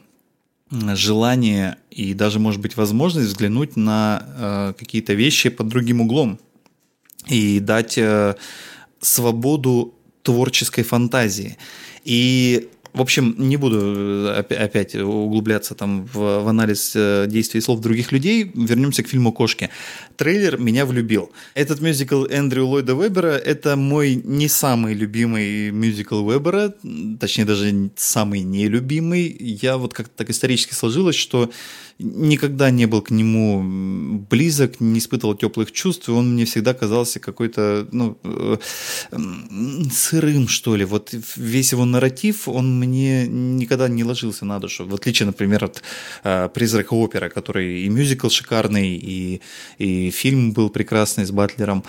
желание и даже, может быть, возможность взглянуть на э, какие-то вещи под другим углом и дать свободу творческой фантазии. И В общем, не буду э, опять углубляться там в, в анализ э, действий слов других людей. Вернемся к фильму «Кошки». Трейлер меня влюбил. Этот мюзикл Эндрю Ллойда Вебера – это мой не самый любимый мюзикл Вебера, точнее даже самый нелюбимый. Я вот как-то так исторически сложилось, что никогда не был к нему близок, не испытывал теплых чувств, и он мне всегда казался какой-то, ну, э, сырым, что ли. Вот весь его нарратив, он мне никогда не ложился на душу. В отличие, например, от э, «Призрака опера», который и мюзикл шикарный, и, и фильм был прекрасный с Батлером.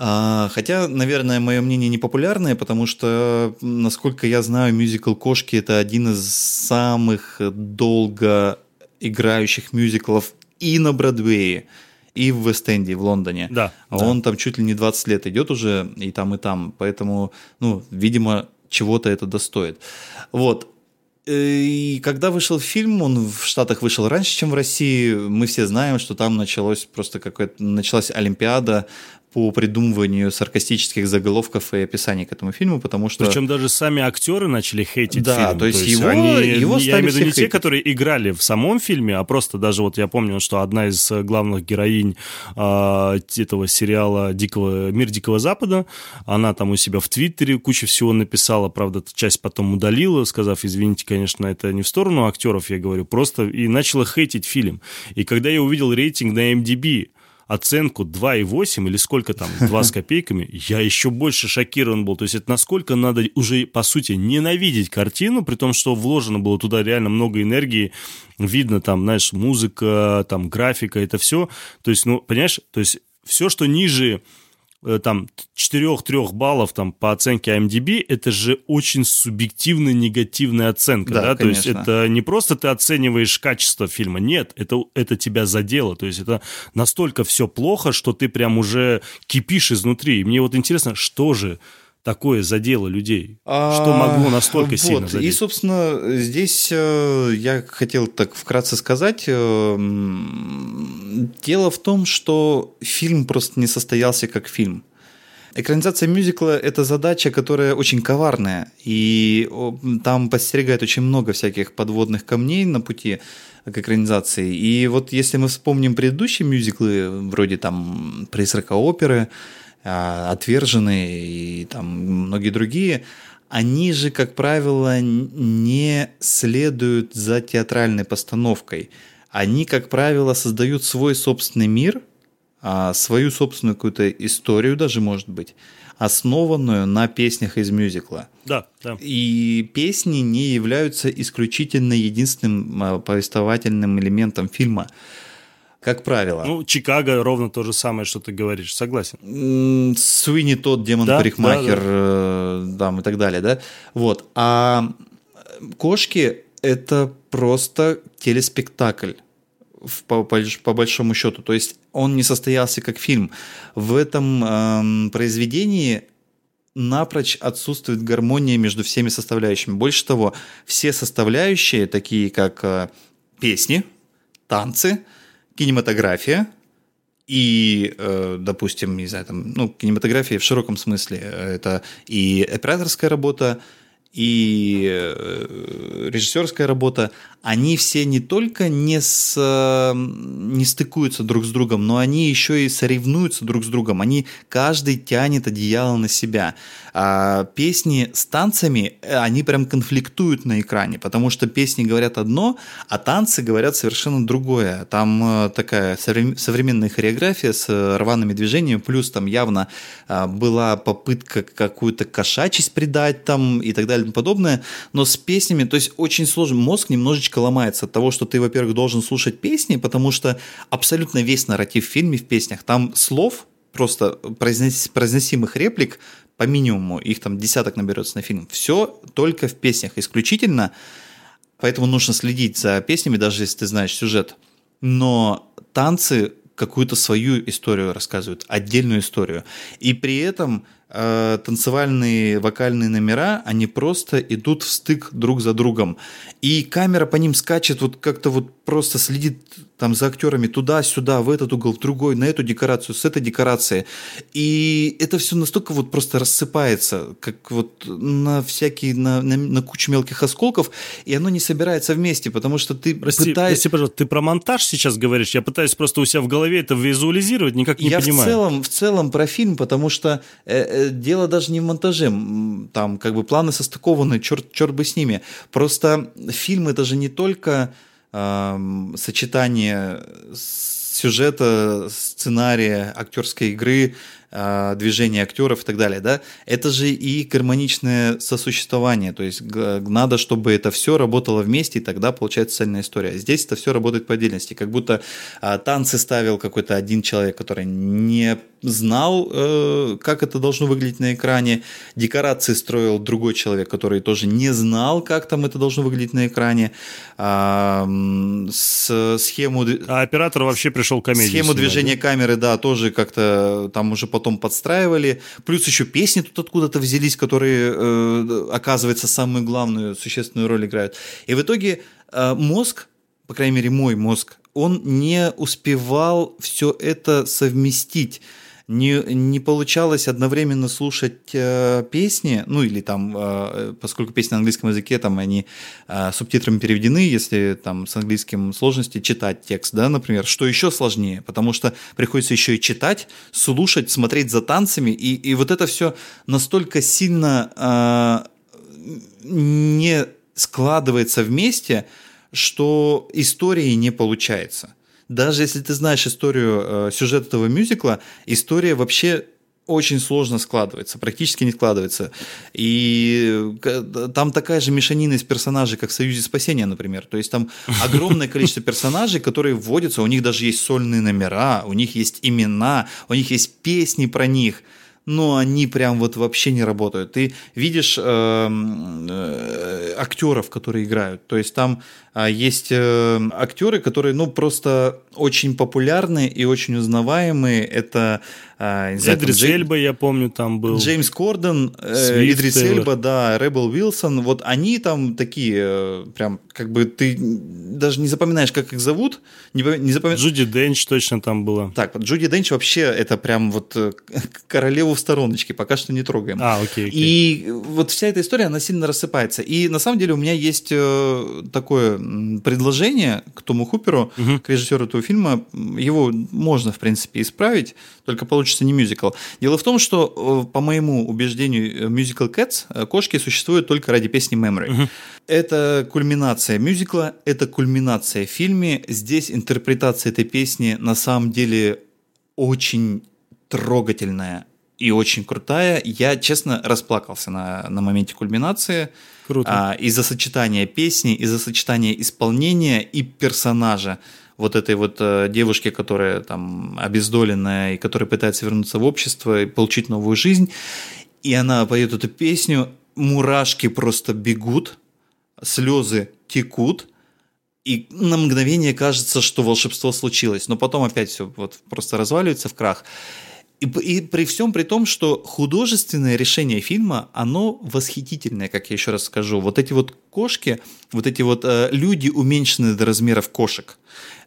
А, хотя, наверное, мое мнение непопулярное, потому что, насколько я знаю, мюзикл «Кошки» — это один из самых долго играющих мюзиклов и на Бродвее, и в Вест-Энде, в Лондоне. Да. А да. он там чуть ли не 20 лет идет уже, и там, и там. Поэтому, ну, видимо, чего-то это достоит. Вот. И когда вышел фильм, он в Штатах вышел раньше, чем в России. Мы все знаем, что там началось просто какая-то началась Олимпиада по придумыванию саркастических заголовков и описаний к этому фильму, потому что... Причем даже сами актеры начали хейтить да, фильм. то есть, то есть его, они, его я имею в виду не те, которые играли в самом фильме, а просто даже вот я помню, что одна из главных героинь э, этого сериала Дикого, «Мир Дикого Запада», она там у себя в Твиттере кучу всего написала, правда, часть потом удалила, сказав, извините, конечно, это не в сторону актеров, я говорю, просто и начала хейтить фильм. И когда я увидел рейтинг на MDB, оценку 2,8 или сколько там, 2 с копейками, я еще больше шокирован был. То есть это насколько надо уже, по сути, ненавидеть картину, при том, что вложено было туда реально много энергии, видно там, знаешь, музыка, там, графика, это все. То есть, ну, понимаешь, то есть все, что ниже там 4-3 баллов там по оценке IMDb, это же очень субъективная негативная оценка, да, да? то есть это не просто ты оцениваешь качество фильма, нет, это, это тебя задело, то есть это настолько все плохо, что ты прям уже кипишь изнутри, и мне вот интересно, что же такое задело людей? А, что могло настолько вот. сильно задеть? И, собственно, здесь э, я хотел так вкратце сказать. Э, дело в том, что фильм просто не состоялся как фильм. Экранизация мюзикла – это задача, которая очень коварная, и там подстерегает очень много всяких подводных камней на пути к экранизации. И вот если мы вспомним предыдущие мюзиклы, вроде там «Призрака оперы», отверженные и там многие другие, они же, как правило, не следуют за театральной постановкой. Они, как правило, создают свой собственный мир, а, свою собственную какую-то историю даже, может быть, основанную на песнях из мюзикла. Да, да. И песни не являются исключительно единственным а, повествовательным элементом фильма как правило. Ну, Чикаго ровно то же самое, что ты говоришь, согласен. Суини тот, демон-парикмахер, да, да, да. там и так далее, да? Вот. А кошки — это просто телеспектакль по, по, по большому счету. То есть он не состоялся как фильм. В этом эм, произведении напрочь отсутствует гармония между всеми составляющими. Больше того, все составляющие, такие как э, песни, танцы, кинематография и, э, допустим, не знаю, там, ну, кинематография в широком смысле, э, это и операторская работа, и э, режиссерская работа, они все не только не, с, не стыкуются друг с другом, но они еще и соревнуются друг с другом. Они каждый тянет одеяло на себя. А песни с танцами, э, они прям конфликтуют на экране, потому что песни говорят одно, а танцы говорят совершенно другое. Там э, такая современная хореография с рваными движениями, плюс там явно была попытка какую-то кошачесть придать там и так далее и тому подобное, но с песнями, то есть очень сложно, мозг немножечко ломается от того, что ты, во-первых, должен слушать песни, потому что абсолютно весь нарратив в фильме, в песнях, там слов, просто произнес, произносимых реплик по минимуму, их там десяток наберется на фильм, все только в песнях, исключительно, поэтому нужно следить за песнями, даже если ты знаешь сюжет. Но танцы какую-то свою историю рассказывают, отдельную историю. И при этом э, танцевальные вокальные номера, они просто идут в стык друг за другом. И камера по ним скачет, вот как-то вот просто следит там за актерами туда-сюда, в этот угол, в другой, на эту декорацию, с этой декорацией. И это все настолько вот просто рассыпается, как вот на всякие, на, на, на кучу мелких осколков, и оно не собирается вместе, потому что ты Прости, пытаешься... Прости, пожалуйста, ты про монтаж сейчас говоришь? Я пытаюсь просто у себя в голове это визуализировать, никак не Я понимаю. Я в целом, в целом про фильм, потому что э, дело даже не в монтаже, там как бы планы состыкованы, черт, черт бы с ними. Просто фильм это же не только сочетание сюжета, сценария, актерской игры, а, движения актеров и так далее, да, это же и гармоничное сосуществование, то есть надо, чтобы это все работало вместе, и тогда получается цельная история. Здесь это все работает по отдельности, как будто а, танцы ставил какой-то один человек, который не знал, э, как это должно выглядеть на экране, декорации строил другой человек, который тоже не знал, как там это должно выглядеть на экране, а, с схему... А оператор вообще пришел комедию Схему снимать, движения да? камеры, да, тоже как-то там уже потом подстраивали. Плюс еще песни тут откуда-то взялись, которые, э, оказывается, самую главную, существенную роль играют. И в итоге э, мозг, по крайней мере мой мозг, он не успевал все это совместить не, не получалось одновременно слушать э, песни, ну или там, э, поскольку песни на английском языке, там они э, субтитрами переведены, если там с английским сложности читать текст, да, например, что еще сложнее, потому что приходится еще и читать, слушать, смотреть за танцами, и, и вот это все настолько сильно э, не складывается вместе, что истории не получается даже если ты знаешь историю, э, сюжет этого мюзикла, история вообще очень сложно складывается, практически не складывается. И э, там такая же мешанина из персонажей, как в «Союзе спасения», например. То есть там огромное количество персонажей, которые вводятся, у них даже есть сольные номера, у них есть имена, у них есть песни про них – но они прям вот вообще не работают. Ты видишь э, э, актеров, которые играют. То есть там э, есть э, актеры, которые, ну, просто очень популярны и очень узнаваемые. Это э, Идрис Джей... Эльба, я помню, там был. Джеймс Корден, э, Идрис Эльба, да, Ребел Уилсон. Вот они там такие, э, прям, как бы ты даже не запоминаешь, как их зовут. Не, не запомин... Джуди Денч точно там была. Так, Джуди Денч вообще это прям вот э, королеву в стороночке, пока что не трогаем. А, окей, окей. И вот вся эта история, она сильно рассыпается. И на самом деле у меня есть такое предложение к Тому Хуперу, угу. к режиссеру этого фильма. Его можно, в принципе, исправить, только получится не мюзикл. Дело в том, что, э, по моему убеждению, мюзикл Cats, кошки существуют только ради песни Memory. Угу. Это кульминация мюзикла, это кульминация в фильме. Здесь интерпретация этой песни на самом деле очень трогательная и очень крутая. Я, честно, расплакался на, на моменте кульминации. Круто. А, из-за сочетания песни, из-за сочетания исполнения и персонажа вот этой вот э, девушки, которая там обездоленная и которая пытается вернуться в общество и получить новую жизнь. И она поет эту песню, мурашки просто бегут, слезы текут, и на мгновение кажется, что волшебство случилось, но потом опять все вот просто разваливается в крах. И, и при всем при том, что художественное решение фильма, оно восхитительное, как я еще раз скажу. Вот эти вот кошки, вот эти вот э, люди, уменьшенные до размеров кошек,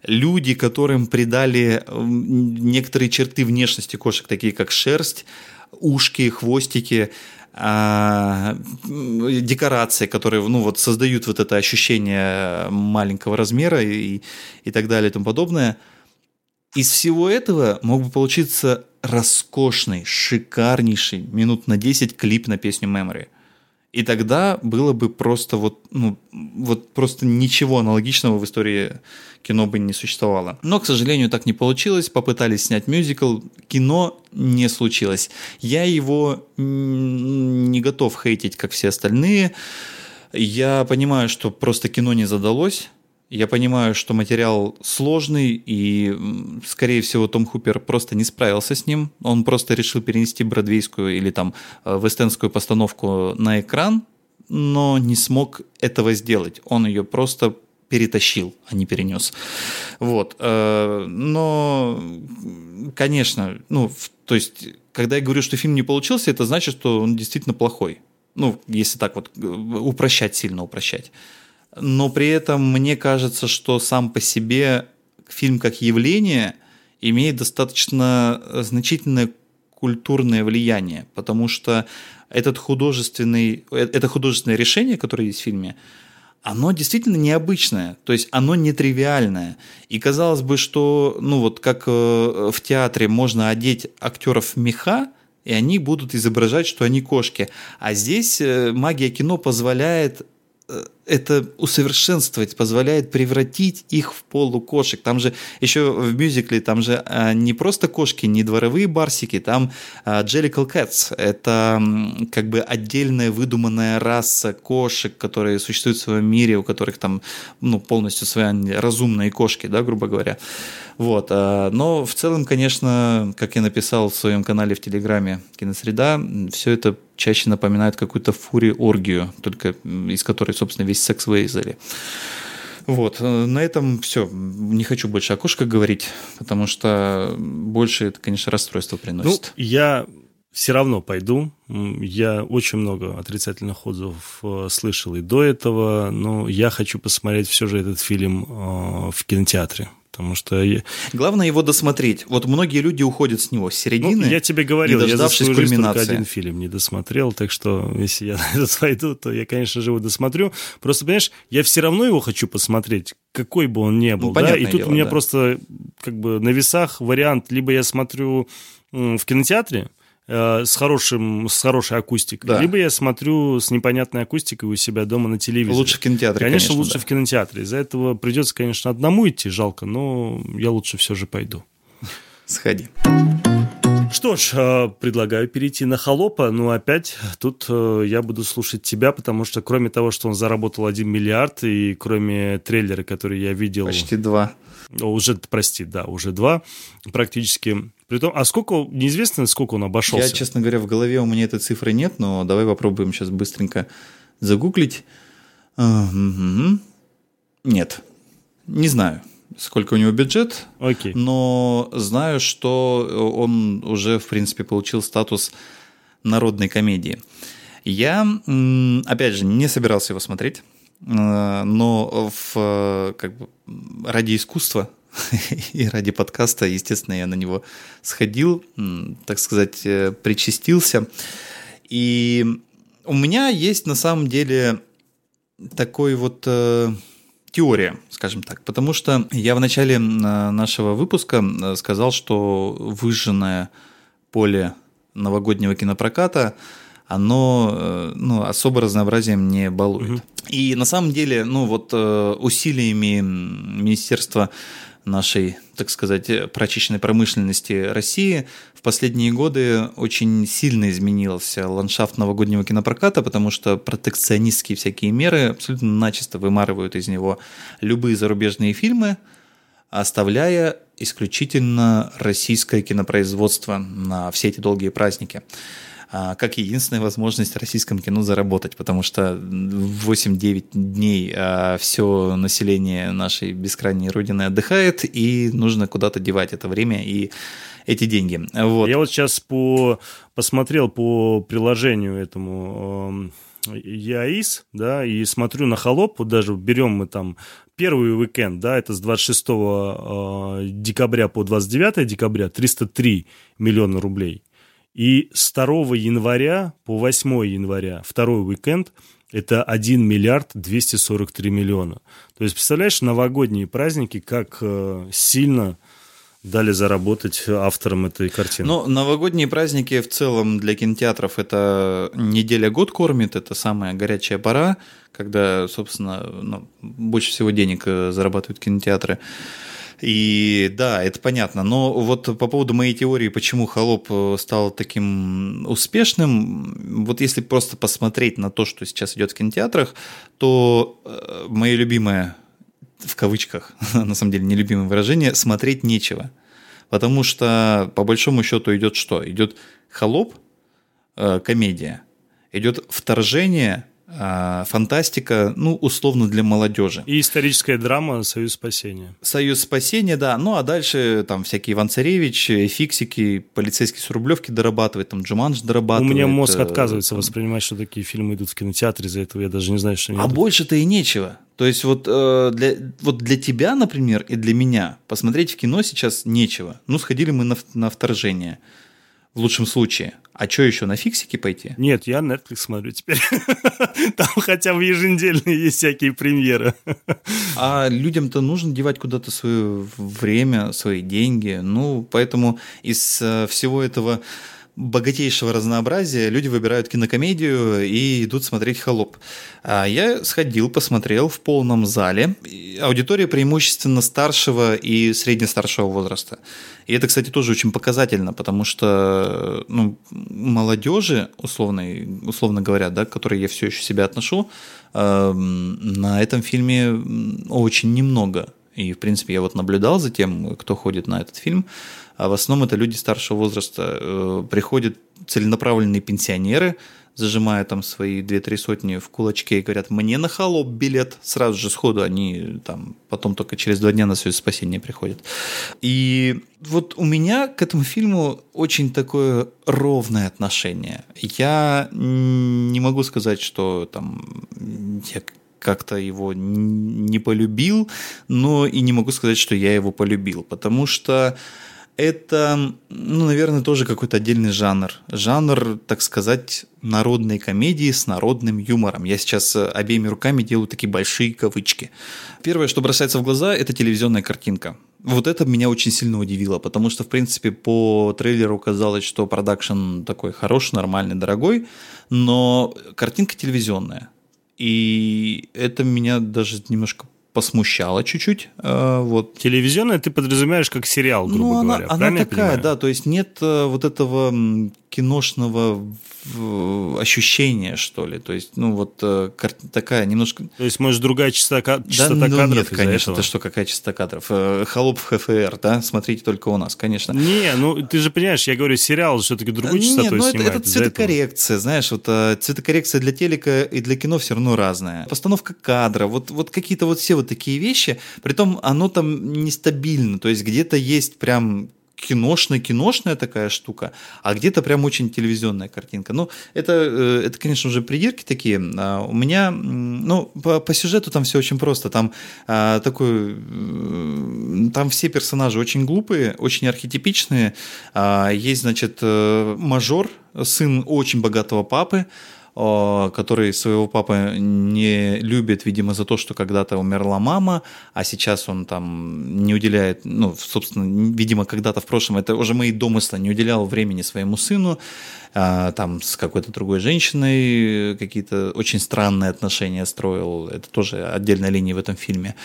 люди, которым придали некоторые черты внешности кошек, такие как шерсть, ушки, хвостики, а, декорации, которые ну, вот, создают вот это ощущение маленького размера и, и так далее и тому подобное. Из всего этого мог бы получиться роскошный, шикарнейший минут на 10 клип на песню Memory. И тогда было бы просто вот, ну, вот просто ничего аналогичного в истории кино бы не существовало. Но, к сожалению, так не получилось. Попытались снять мюзикл, кино не случилось. Я его не готов хейтить, как все остальные. Я понимаю, что просто кино не задалось. Я понимаю, что материал сложный, и, скорее всего, Том Хупер просто не справился с ним. Он просто решил перенести бродвейскую или там э, вестенскую постановку на экран, но не смог этого сделать. Он ее просто перетащил, а не перенес. Вот. Э, но, конечно, ну, то есть когда я говорю, что фильм не получился, это значит, что он действительно плохой. Ну, если так вот э, упрощать, сильно упрощать. Но при этом мне кажется, что сам по себе фильм как явление имеет достаточно значительное культурное влияние, потому что этот художественный, э, это художественное решение, которое есть в фильме, оно действительно необычное, то есть оно нетривиальное. И казалось бы, что, ну вот как э, в театре можно одеть актеров меха, и они будут изображать, что они кошки. А здесь э, магия кино позволяет это усовершенствовать, позволяет превратить их в полукошек. Там же еще в мюзикле, там же а, не просто кошки, не дворовые барсики, там а, Jellicle Cats. Это как бы отдельная выдуманная раса кошек, которые существуют в своем мире, у которых там ну, полностью свои разумные кошки, да, грубо говоря. Вот. А, но в целом, конечно, как я написал в своем канале в Телеграме «Киносреда», все это чаще напоминает какую-то фури-оргию, только из которой, собственно, весь секс вырезали. Вот, на этом все. Не хочу больше о кошках говорить, потому что больше это, конечно, расстройство приносит. Ну, я все равно пойду. Я очень много отрицательных отзывов э, слышал и до этого, но я хочу посмотреть все же этот фильм э, в кинотеатре. Потому что... Главное его досмотреть. Вот многие люди уходят с него с середины, ну, Я тебе говорил, я за свою жизнь только один фильм не досмотрел, так что если я на этот пойду, то я, конечно же, его досмотрю. Просто, понимаешь, я все равно его хочу посмотреть, какой бы он ни был. Ну, да? И тут дело, у меня да. просто как бы на весах вариант, либо я смотрю в кинотеатре, Э, с, хорошим, с хорошей акустикой, да. либо я смотрю с непонятной акустикой у себя дома на телевизоре. Лучше в кинотеатре, конечно. Конечно, лучше да. в кинотеатре. Из-за этого придется, конечно, одному идти, жалко, но я лучше все же пойду. Сходи. Что ж, э, предлагаю перейти на холопа. Ну, опять тут э, я буду слушать тебя, потому что кроме того, что он заработал 1 миллиард, и кроме трейлера, который я видел... Почти два. Уже, прости, да, уже два практически. Притом, а сколько, неизвестно, сколько он обошелся? Я, честно говоря, в голове у меня этой цифры нет, но давай попробуем сейчас быстренько загуглить. Нет, не знаю, сколько у него бюджет, okay. но знаю, что он уже, в принципе, получил статус народной комедии. Я, опять же, не собирался его смотреть. Э, но в, э, как бы, ради искусства и ради подкаста, естественно, я на него сходил, так сказать, э, причастился. И у меня есть на самом деле такой вот теория, скажем так, потому что я в начале нашего выпуска сказал, что выжженное поле новогоднего кинопроката оно э, ну, особо разнообразием не балует. Угу. И на самом деле, ну вот э, усилиями Министерства нашей, так сказать, прачечной промышленности России в последние годы очень сильно изменился ландшафт новогоднего кинопроката, потому что протекционистские всякие меры абсолютно начисто вымарывают из него любые зарубежные фильмы, оставляя исключительно российское кинопроизводство на все эти долгие праздники. А, как единственная возможность российскому кино заработать, потому что 8-9 дней а, все население нашей бескрайней родины отдыхает, и нужно куда-то девать это время и эти деньги. Вот. Я вот сейчас по, посмотрел по приложению этому ЯИС, да, и смотрю на холоп, вот даже берем мы там первый уикенд, да, это с 26 э, декабря по 29 декабря 303 миллиона рублей. И с 2 января по 8 января, второй уикенд, это 1 миллиард 243 миллиона. То есть, представляешь, новогодние праздники, как э, сильно дали заработать авторам этой картины. Ну, новогодние праздники в целом для кинотеатров это неделя год кормит, это самая горячая пора, когда, собственно, ну, больше всего денег э, зарабатывают кинотеатры. И да, это понятно. Но вот по поводу моей теории, почему холоп э, стал таким успешным, вот если просто посмотреть на то, что сейчас идет в кинотеатрах, то э, мое любимое в кавычках, на самом деле нелюбимое выражение, смотреть нечего. Потому что по большому счету идет что? Идет холоп, э, комедия, идет вторжение, фантастика, ну, условно для молодежи. И историческая драма «Союз спасения». «Союз спасения», да. Ну, а дальше там всякие Иван Царевич, фиксики, полицейские с Рублевки дорабатывает, там Джуманж дорабатывает. У меня мозг э, отказывается там... воспринимать, что такие фильмы идут в кинотеатре, из-за этого я даже не знаю, что они А больше-то и нечего. То есть вот, э, для, вот для тебя, например, и для меня посмотреть в кино сейчас нечего. Ну, сходили мы на, на вторжение в лучшем случае. А что еще, на фиксики пойти? Нет, я Netflix смотрю теперь. Там хотя бы еженедельные есть всякие премьеры. А людям-то нужно девать куда-то свое время, свои деньги. Ну, поэтому из э, всего этого богатейшего разнообразия люди выбирают кинокомедию и идут смотреть «Холоп». А я сходил, посмотрел в полном зале. Аудитория преимущественно старшего и среднестаршего возраста. И это, кстати, тоже очень показательно, потому что ну, молодежи, условно, условно говоря, да, к которой я все еще себя отношу, э, на этом фильме очень немного. И, в принципе, я вот наблюдал за тем, кто ходит на этот фильм а в основном это люди старшего возраста. Э, приходят целенаправленные пенсионеры, зажимая там свои две-три сотни в кулачке и говорят, мне на холоп билет. Сразу же сходу они там потом только через два дня на свое спасение приходят. И вот у меня к этому фильму очень такое ровное отношение. Я не могу сказать, что там я как-то его не полюбил, но и не могу сказать, что я его полюбил, потому что это, ну, наверное, тоже какой-то отдельный жанр. Жанр, так сказать, народной комедии с народным юмором. Я сейчас э, обеими руками делаю такие большие кавычки. Первое, что бросается в глаза, это телевизионная картинка. Вот это меня очень сильно удивило, потому что, в принципе, по трейлеру казалось, что продакшн такой хороший, нормальный, дорогой, но картинка телевизионная. И это меня даже немножко посмущало чуть-чуть. Э, вот. Телевизионная ты подразумеваешь как сериал, грубо ну, она, говоря. Она такая, да, то есть нет э, вот этого киношного ощущения, что ли. То есть, ну, вот э, такая немножко... То есть, может, другая частота, частота да, ну, кадров нет, конечно, это что, какая частота кадров? Э, Холоп в ХФР, да? Смотрите только у нас, конечно. Не, ну, ты же понимаешь, я говорю, сериал все-таки другую э, частоту Нет, ну, это, это цветокоррекция, знаешь, вот цветокоррекция для телека и для кино все равно разная. Постановка кадра, вот, вот какие-то вот все вот такие вещи, притом оно там нестабильно, то есть где-то есть прям киношная-киношная такая штука, а где-то прям очень телевизионная картинка. Ну, это, э, это конечно, уже придирки такие. А у меня, ну, по, по сюжету там все очень просто. Там а, такой, там все персонажи очень глупые, очень архетипичные. А, есть, значит, э, мажор, сын очень богатого папы, который своего папы не любит, видимо, за то, что когда-то умерла мама, а сейчас он там не уделяет, ну, собственно, видимо, когда-то в прошлом, это уже мои домыслы, не уделял времени своему сыну, а, там с какой-то другой женщиной какие-то очень странные отношения строил, это тоже отдельная линия в этом фильме.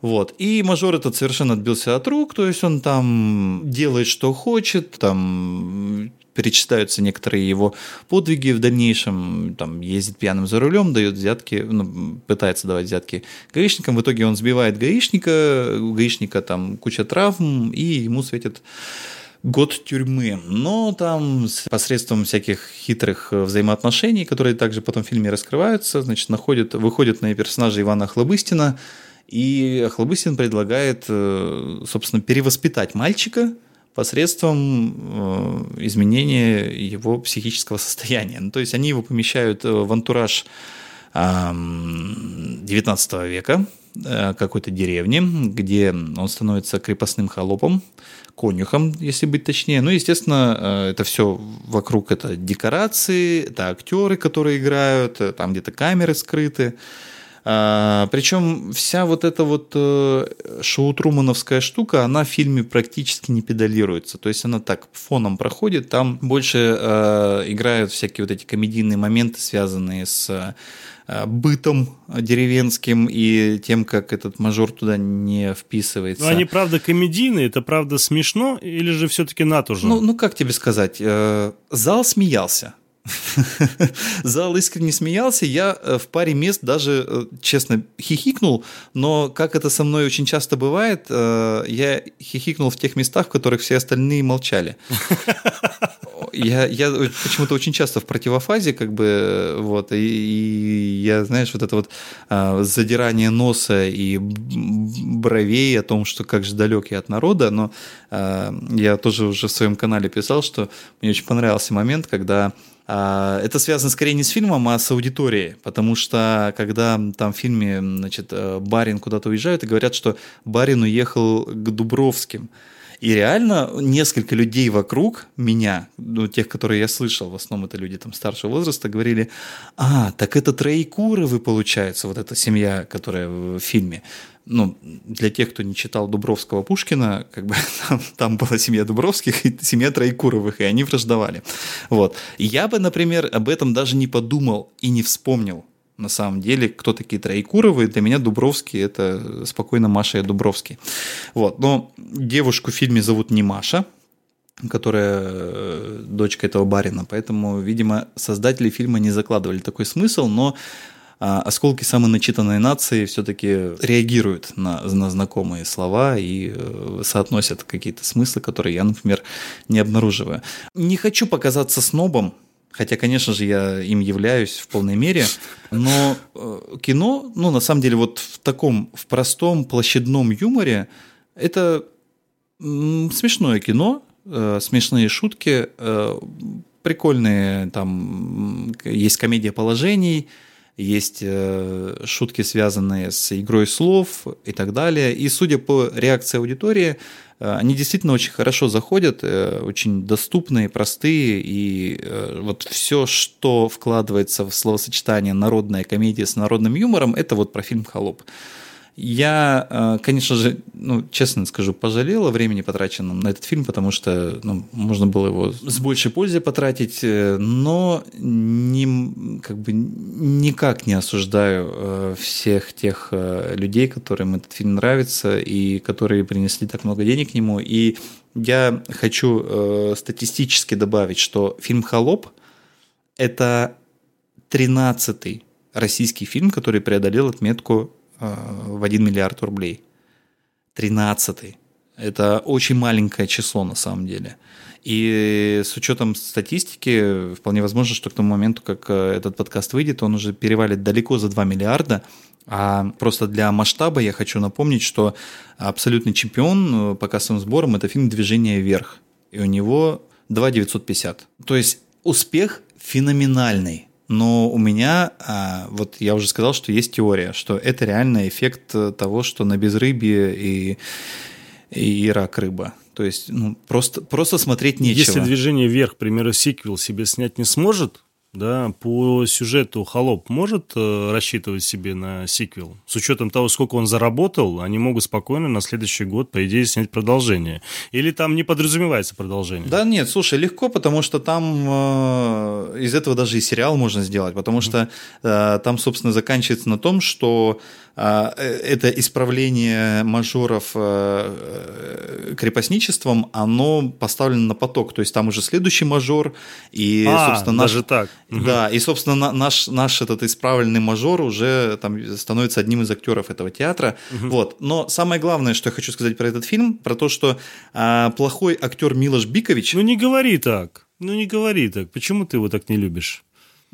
Вот. И мажор этот совершенно отбился от рук, то есть он там делает, что хочет, там перечитаются некоторые его подвиги в дальнейшем, там, ездит пьяным за рулем, дает взятки, ну, пытается давать взятки гаишникам, в итоге он сбивает гаишника, у гаишника там куча травм, и ему светит год тюрьмы. Но там посредством всяких хитрых взаимоотношений, которые также потом в фильме раскрываются, значит, находит, выходит на персонажа Ивана Хлобыстина, и Хлобыстин предлагает, э, собственно, перевоспитать мальчика, посредством э, изменения его психического состояния. Ну, то есть они его помещают э, в антураж э, 19 века, э, какой-то деревни, где он становится крепостным холопом, конюхом, если быть точнее. Ну, естественно, это все вокруг это декорации, это актеры, которые играют, там где-то камеры скрыты. А, причем вся вот эта вот э, шоу-трумановская штука, она в фильме практически не педалируется. То есть она так фоном проходит, там больше э, играют всякие вот эти комедийные моменты, связанные с э, бытом деревенским и тем, как этот мажор туда не вписывается. Но они правда комедийные, это правда смешно или же все-таки натужно? Ну, ну как тебе сказать, зал смеялся. Зал искренне смеялся. Я э, в паре мест даже, э, честно, хихикнул, но, как это со мной очень часто бывает, э, я хихикнул в тех местах, в которых все остальные молчали. я, я почему-то очень часто в противофазе, как бы, вот, и, и я, знаешь, вот это вот а, задирание носа и бровей о том, что как же далек я от народа, но а, я тоже уже в своем канале писал, что мне очень понравился момент, когда а, это связано скорее не с фильмом, а с аудиторией, потому что когда там в фильме значит, э, барин куда-то уезжает и говорят, что барин уехал к Дубровским, и реально несколько людей вокруг меня, ну, тех, которые я слышал, в основном это люди там старшего возраста, говорили, а, так это Троекуровы, получается, вот эта семья, которая в фильме. Ну, для тех, кто не читал Дубровского Пушкина, как бы там, там была семья Дубровских и семья Троекуровых, и они враждовали. Вот. я бы, например, об этом даже не подумал и не вспомнил на самом деле, кто такие Троекуровы. Для меня Дубровский – это спокойно Маша и Дубровский. Вот. Но девушку в фильме зовут не Маша, которая э, дочка этого барина. Поэтому, видимо, создатели фильма не закладывали такой смысл, но а, осколки самой начитанной нации все-таки реагируют на, на знакомые слова и э, соотносят какие-то смыслы, которые я, например, не обнаруживаю. Не хочу показаться снобом, Хотя, конечно же, я им являюсь в полной мере. Но э, кино, ну, на самом деле, вот в таком, в простом, площадном юморе, это смешное кино, э, смешные шутки, э, прикольные, там, есть комедия положений, есть шутки, связанные с игрой слов и так далее. И судя по реакции аудитории, они действительно очень хорошо заходят, э, очень доступные, простые, и э, вот все, что вкладывается в словосочетание народная комедия с народным юмором, это вот про фильм «Холоп». Я, э, конечно же, ну, честно скажу, пожалел о времени, потраченном на этот фильм, потому что ну, можно было его с большей пользой потратить, э, но не, как бы никак не осуждаю э, всех тех людей, которым этот фильм нравится и которые принесли так много денег к нему. И я хочу статистически добавить, что фильм «Холоп» — это 13-й российский фильм, который преодолел отметку в 1 миллиард рублей. 13 Это очень маленькое число на самом деле. И с учетом статистики, вполне возможно, что к тому моменту, как э, этот подкаст выйдет, он уже перевалит далеко за 2 миллиарда. А просто для масштаба я хочу напомнить, что абсолютный чемпион э, по кассовым сборам – это фильм «Движение вверх». И у него 2 950. То есть успех феноменальный. Но у меня, а, вот я уже сказал, что есть теория, что это реально эффект того, что на безрыбье и, и рак рыба. То есть ну, просто, просто смотреть нечего. Если движение вверх, к примеру, сиквел себе снять не сможет, да, по сюжету «Холоп» может э, рассчитывать себе на сиквел? С учетом того, сколько он заработал, они могут спокойно на следующий год, по идее, снять продолжение. Или там не подразумевается продолжение? Да нет, слушай, легко, потому что там э, из этого даже и сериал можно сделать, потому что э, там, собственно, заканчивается на том, что э, это исправление мажоров э, э, крепостничеством, оно поставлено на поток. То есть там уже следующий мажор, и, а, собственно, наш... даже так. Да, и, собственно, наш, наш этот исправленный мажор уже там становится одним из актеров этого театра. Угу. Вот. Но самое главное, что я хочу сказать про этот фильм, про то, что а, плохой актер Милош Бикович... Ну не говори так. Ну не говори так. Почему ты его так не любишь?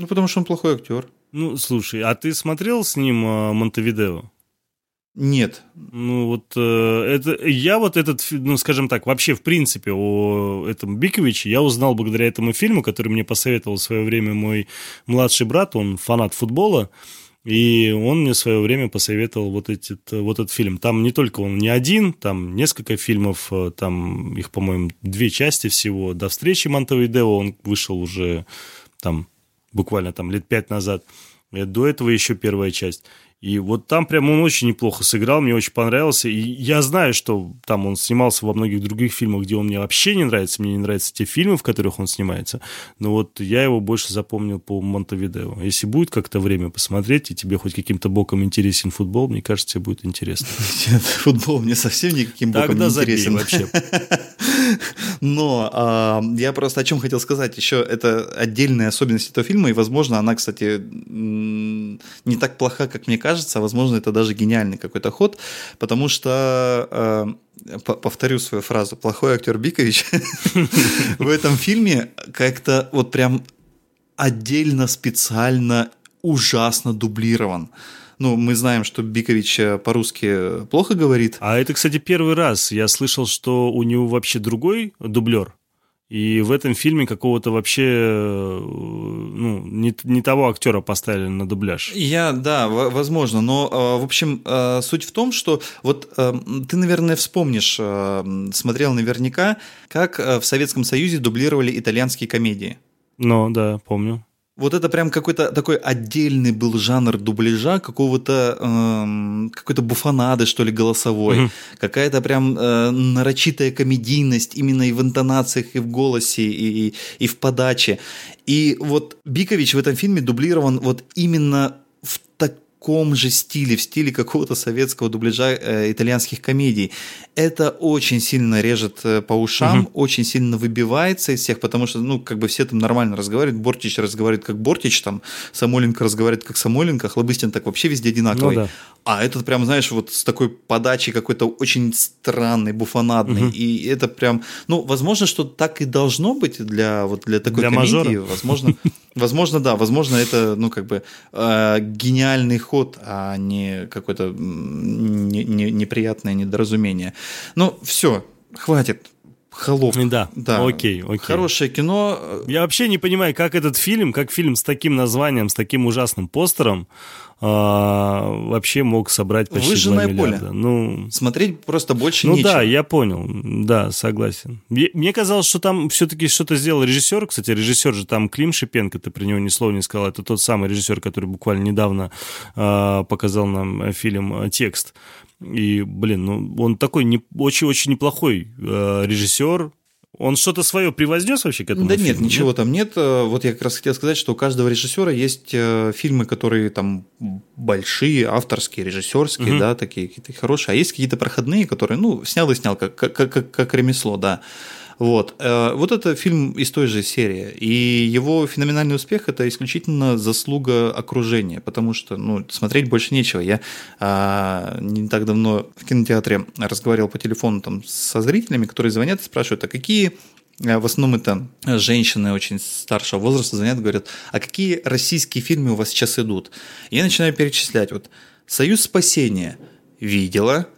Ну, потому что он плохой актер. Ну, слушай, а ты смотрел с ним э, Монтевидео? Нет. Ну вот э, это я вот этот, ну скажем так, вообще в принципе о этом Биковиче я узнал благодаря этому фильму, который мне посоветовал в свое время мой младший брат, он фанат футбола. И он мне в свое время посоветовал вот этот, вот этот фильм. Там не только он не один, там несколько фильмов, э, там их, по-моему, две части всего. До встречи Монтевидео он вышел уже там буквально там лет пять назад. И до этого еще первая часть. И вот там прям он очень неплохо сыграл, мне очень понравился. И я знаю, что там он снимался во многих других фильмах, где он мне вообще не нравится. Мне не нравятся те фильмы, в которых он снимается. Но вот я его больше запомнил по Монтевидео. Если будет как-то время посмотреть, и тебе хоть каким-то боком интересен футбол, мне кажется, тебе будет интересно. Футбол мне совсем никаким боком не интересен. вообще. Но а, я просто о чем хотел сказать. Еще это отдельная особенность этого фильма, и, возможно, она, кстати, не так плоха, как мне кажется, а возможно, это даже гениальный какой-то ход, потому что э, повторю свою фразу, плохой актер Бикович в этом фильме как-то вот прям отдельно, специально, ужасно дублирован. Ну, мы знаем, что Бикович э, по-русски плохо говорит. А это, кстати, первый раз. Я слышал, что у него вообще другой дублер. И в этом фильме какого-то вообще э, ну, не, не того актера поставили на дубляж. Я, да, возможно. Но, э, в общем, суть в том, что вот ты, наверное, вспомнишь, смотрел наверняка, как в Советском Союзе дублировали итальянские комедии. Ну, да, помню. Вот это прям какой-то такой отдельный был жанр дубляжа, какого-то эм, какой-то буфанады, что ли, голосовой. Mm-hmm. Какая-то прям э, нарочитая комедийность именно и в интонациях, и в голосе, и, и, и в подаче. И вот Бикович в этом фильме дублирован вот именно таком же стиле, в стиле какого-то советского дубляжа э, итальянских комедий. Это очень сильно режет э, по ушам, угу. очень сильно выбивается из всех, потому что, ну, как бы все там нормально разговаривают. Бортич разговаривает как Бортич, там, Самойленко разговаривает как Самойленко, Хлобыстин так вообще везде одинаковый. Ну, да. А этот прям, знаешь, вот с такой подачей какой-то очень странный, буфонадный. Угу. И это прям, ну, возможно, что так и должно быть для вот для такой для комедии. Мажора. Возможно, возможно, да, возможно, это, ну, как бы э, гениальный ход, а не какое-то не, не, неприятное недоразумение. Ну, все, хватит. Холоп. Да, да, окей, окей. Хорошее кино. Я вообще не понимаю, как этот фильм, как фильм с таким названием, с таким ужасным постером, а, вообще мог собрать почти Выжженное 2 миллиарда. поле. Ну, Смотреть просто больше ну, нечего. Ну да, я понял. Да, согласен. Мне казалось, что там все-таки что-то сделал режиссер. Кстати, режиссер же там Клим Шипенко, ты про него ни слова не сказал. Это тот самый режиссер, который буквально недавно э, показал нам фильм «Текст». И, блин, ну, он такой очень-очень неплохой э, режиссер, он что-то свое превознес вообще к этому? Да фильму? нет, ничего нет? там нет. Э, вот я как раз хотел сказать, что у каждого режиссера есть э, фильмы, которые там большие, авторские, режиссерские, угу. да, такие какие-то хорошие, а есть какие-то проходные, которые, ну, снял и снял, как, как, как, как ремесло, да. Вот. Э, вот это фильм из той же серии. И его феноменальный успех – это исключительно заслуга окружения, потому что ну, смотреть больше нечего. Я а, не так давно в кинотеатре разговаривал по телефону там, со зрителями, которые звонят и спрашивают, а какие э, в основном это женщины очень старшего возраста звонят, говорят, а какие российские фильмы у вас сейчас идут? И я начинаю перечислять. Вот «Союз спасения» видела,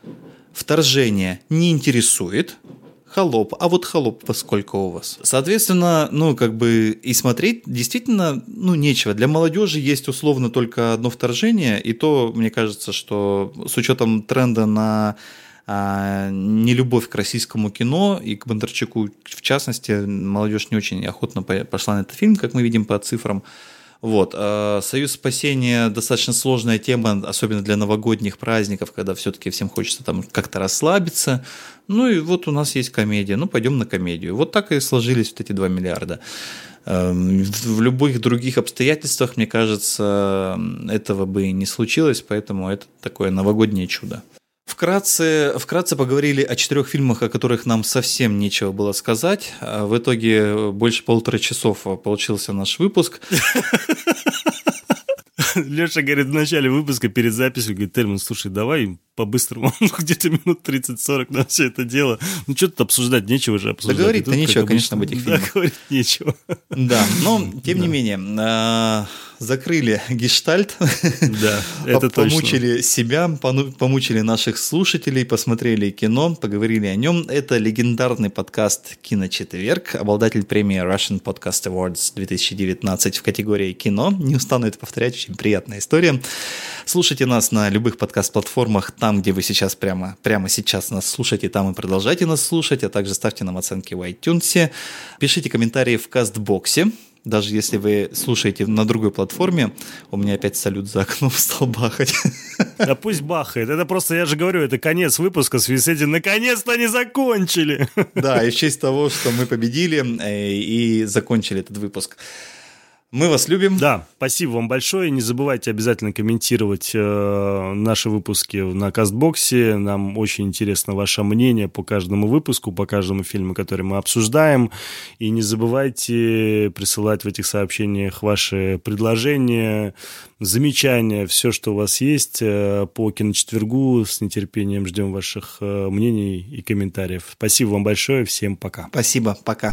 «Вторжение» не интересует – холоп, а вот холоп во сколько у вас? Соответственно, ну, как бы и смотреть действительно, ну, нечего. Для молодежи есть условно только одно вторжение, и то, мне кажется, что с учетом тренда на а, нелюбовь к российскому кино и к Бондарчуку в частности, молодежь не очень охотно пошла на этот фильм, как мы видим по цифрам. Вот. А Союз спасения достаточно сложная тема, особенно для новогодних праздников, когда все-таки всем хочется там как-то расслабиться. Ну и вот у нас есть комедия, ну пойдем на комедию. Вот так и сложились вот эти 2 миллиарда. Эм, в любых других обстоятельствах, мне кажется, этого бы не случилось, поэтому это такое новогоднее чудо. Вкратце, вкратце поговорили о четырех фильмах, о которых нам совсем нечего было сказать. А в итоге больше полутора часов получился наш выпуск. Леша говорит в начале выпуска перед записью, говорит, Тельман, слушай, давай по-быстрому, где-то минут 30-40 на все это дело. Ну, что тут обсуждать, нечего же обсуждать. Да говорить-то нечего, конечно, об этих фильмах. Да, говорить нечего. Да, но, тем не менее, а, закрыли гештальт. Да, это Помучили себя, помучили наших слушателей, посмотрели кино, поговорили о нем. Это легендарный подкаст «Киночетверг», обладатель премии Russian Podcast Awards 2019 в категории «Кино». Не устану это повторять, очень приятная история. Слушайте нас на любых подкаст-платформах, там, где вы сейчас прямо, прямо сейчас нас слушаете, там и продолжайте нас слушать, а также ставьте нам оценки в iTunes. Пишите комментарии в кастбоксе, даже если вы слушаете на другой платформе, у меня опять салют за окном стал бахать. Да пусть бахает. Это просто, я же говорю, это конец выпуска с Висети. Наконец-то они закончили. Да, и в честь того, что мы победили э, и закончили этот выпуск. Мы вас любим. Да, спасибо вам большое. Не забывайте обязательно комментировать э, наши выпуски на Кастбоксе. Нам очень интересно ваше мнение по каждому выпуску, по каждому фильму, который мы обсуждаем. И не забывайте присылать в этих сообщениях ваши предложения, замечания, все, что у вас есть э, по киночетвергу. С нетерпением ждем ваших э, мнений и комментариев. Спасибо вам большое. Всем пока. Спасибо. Пока.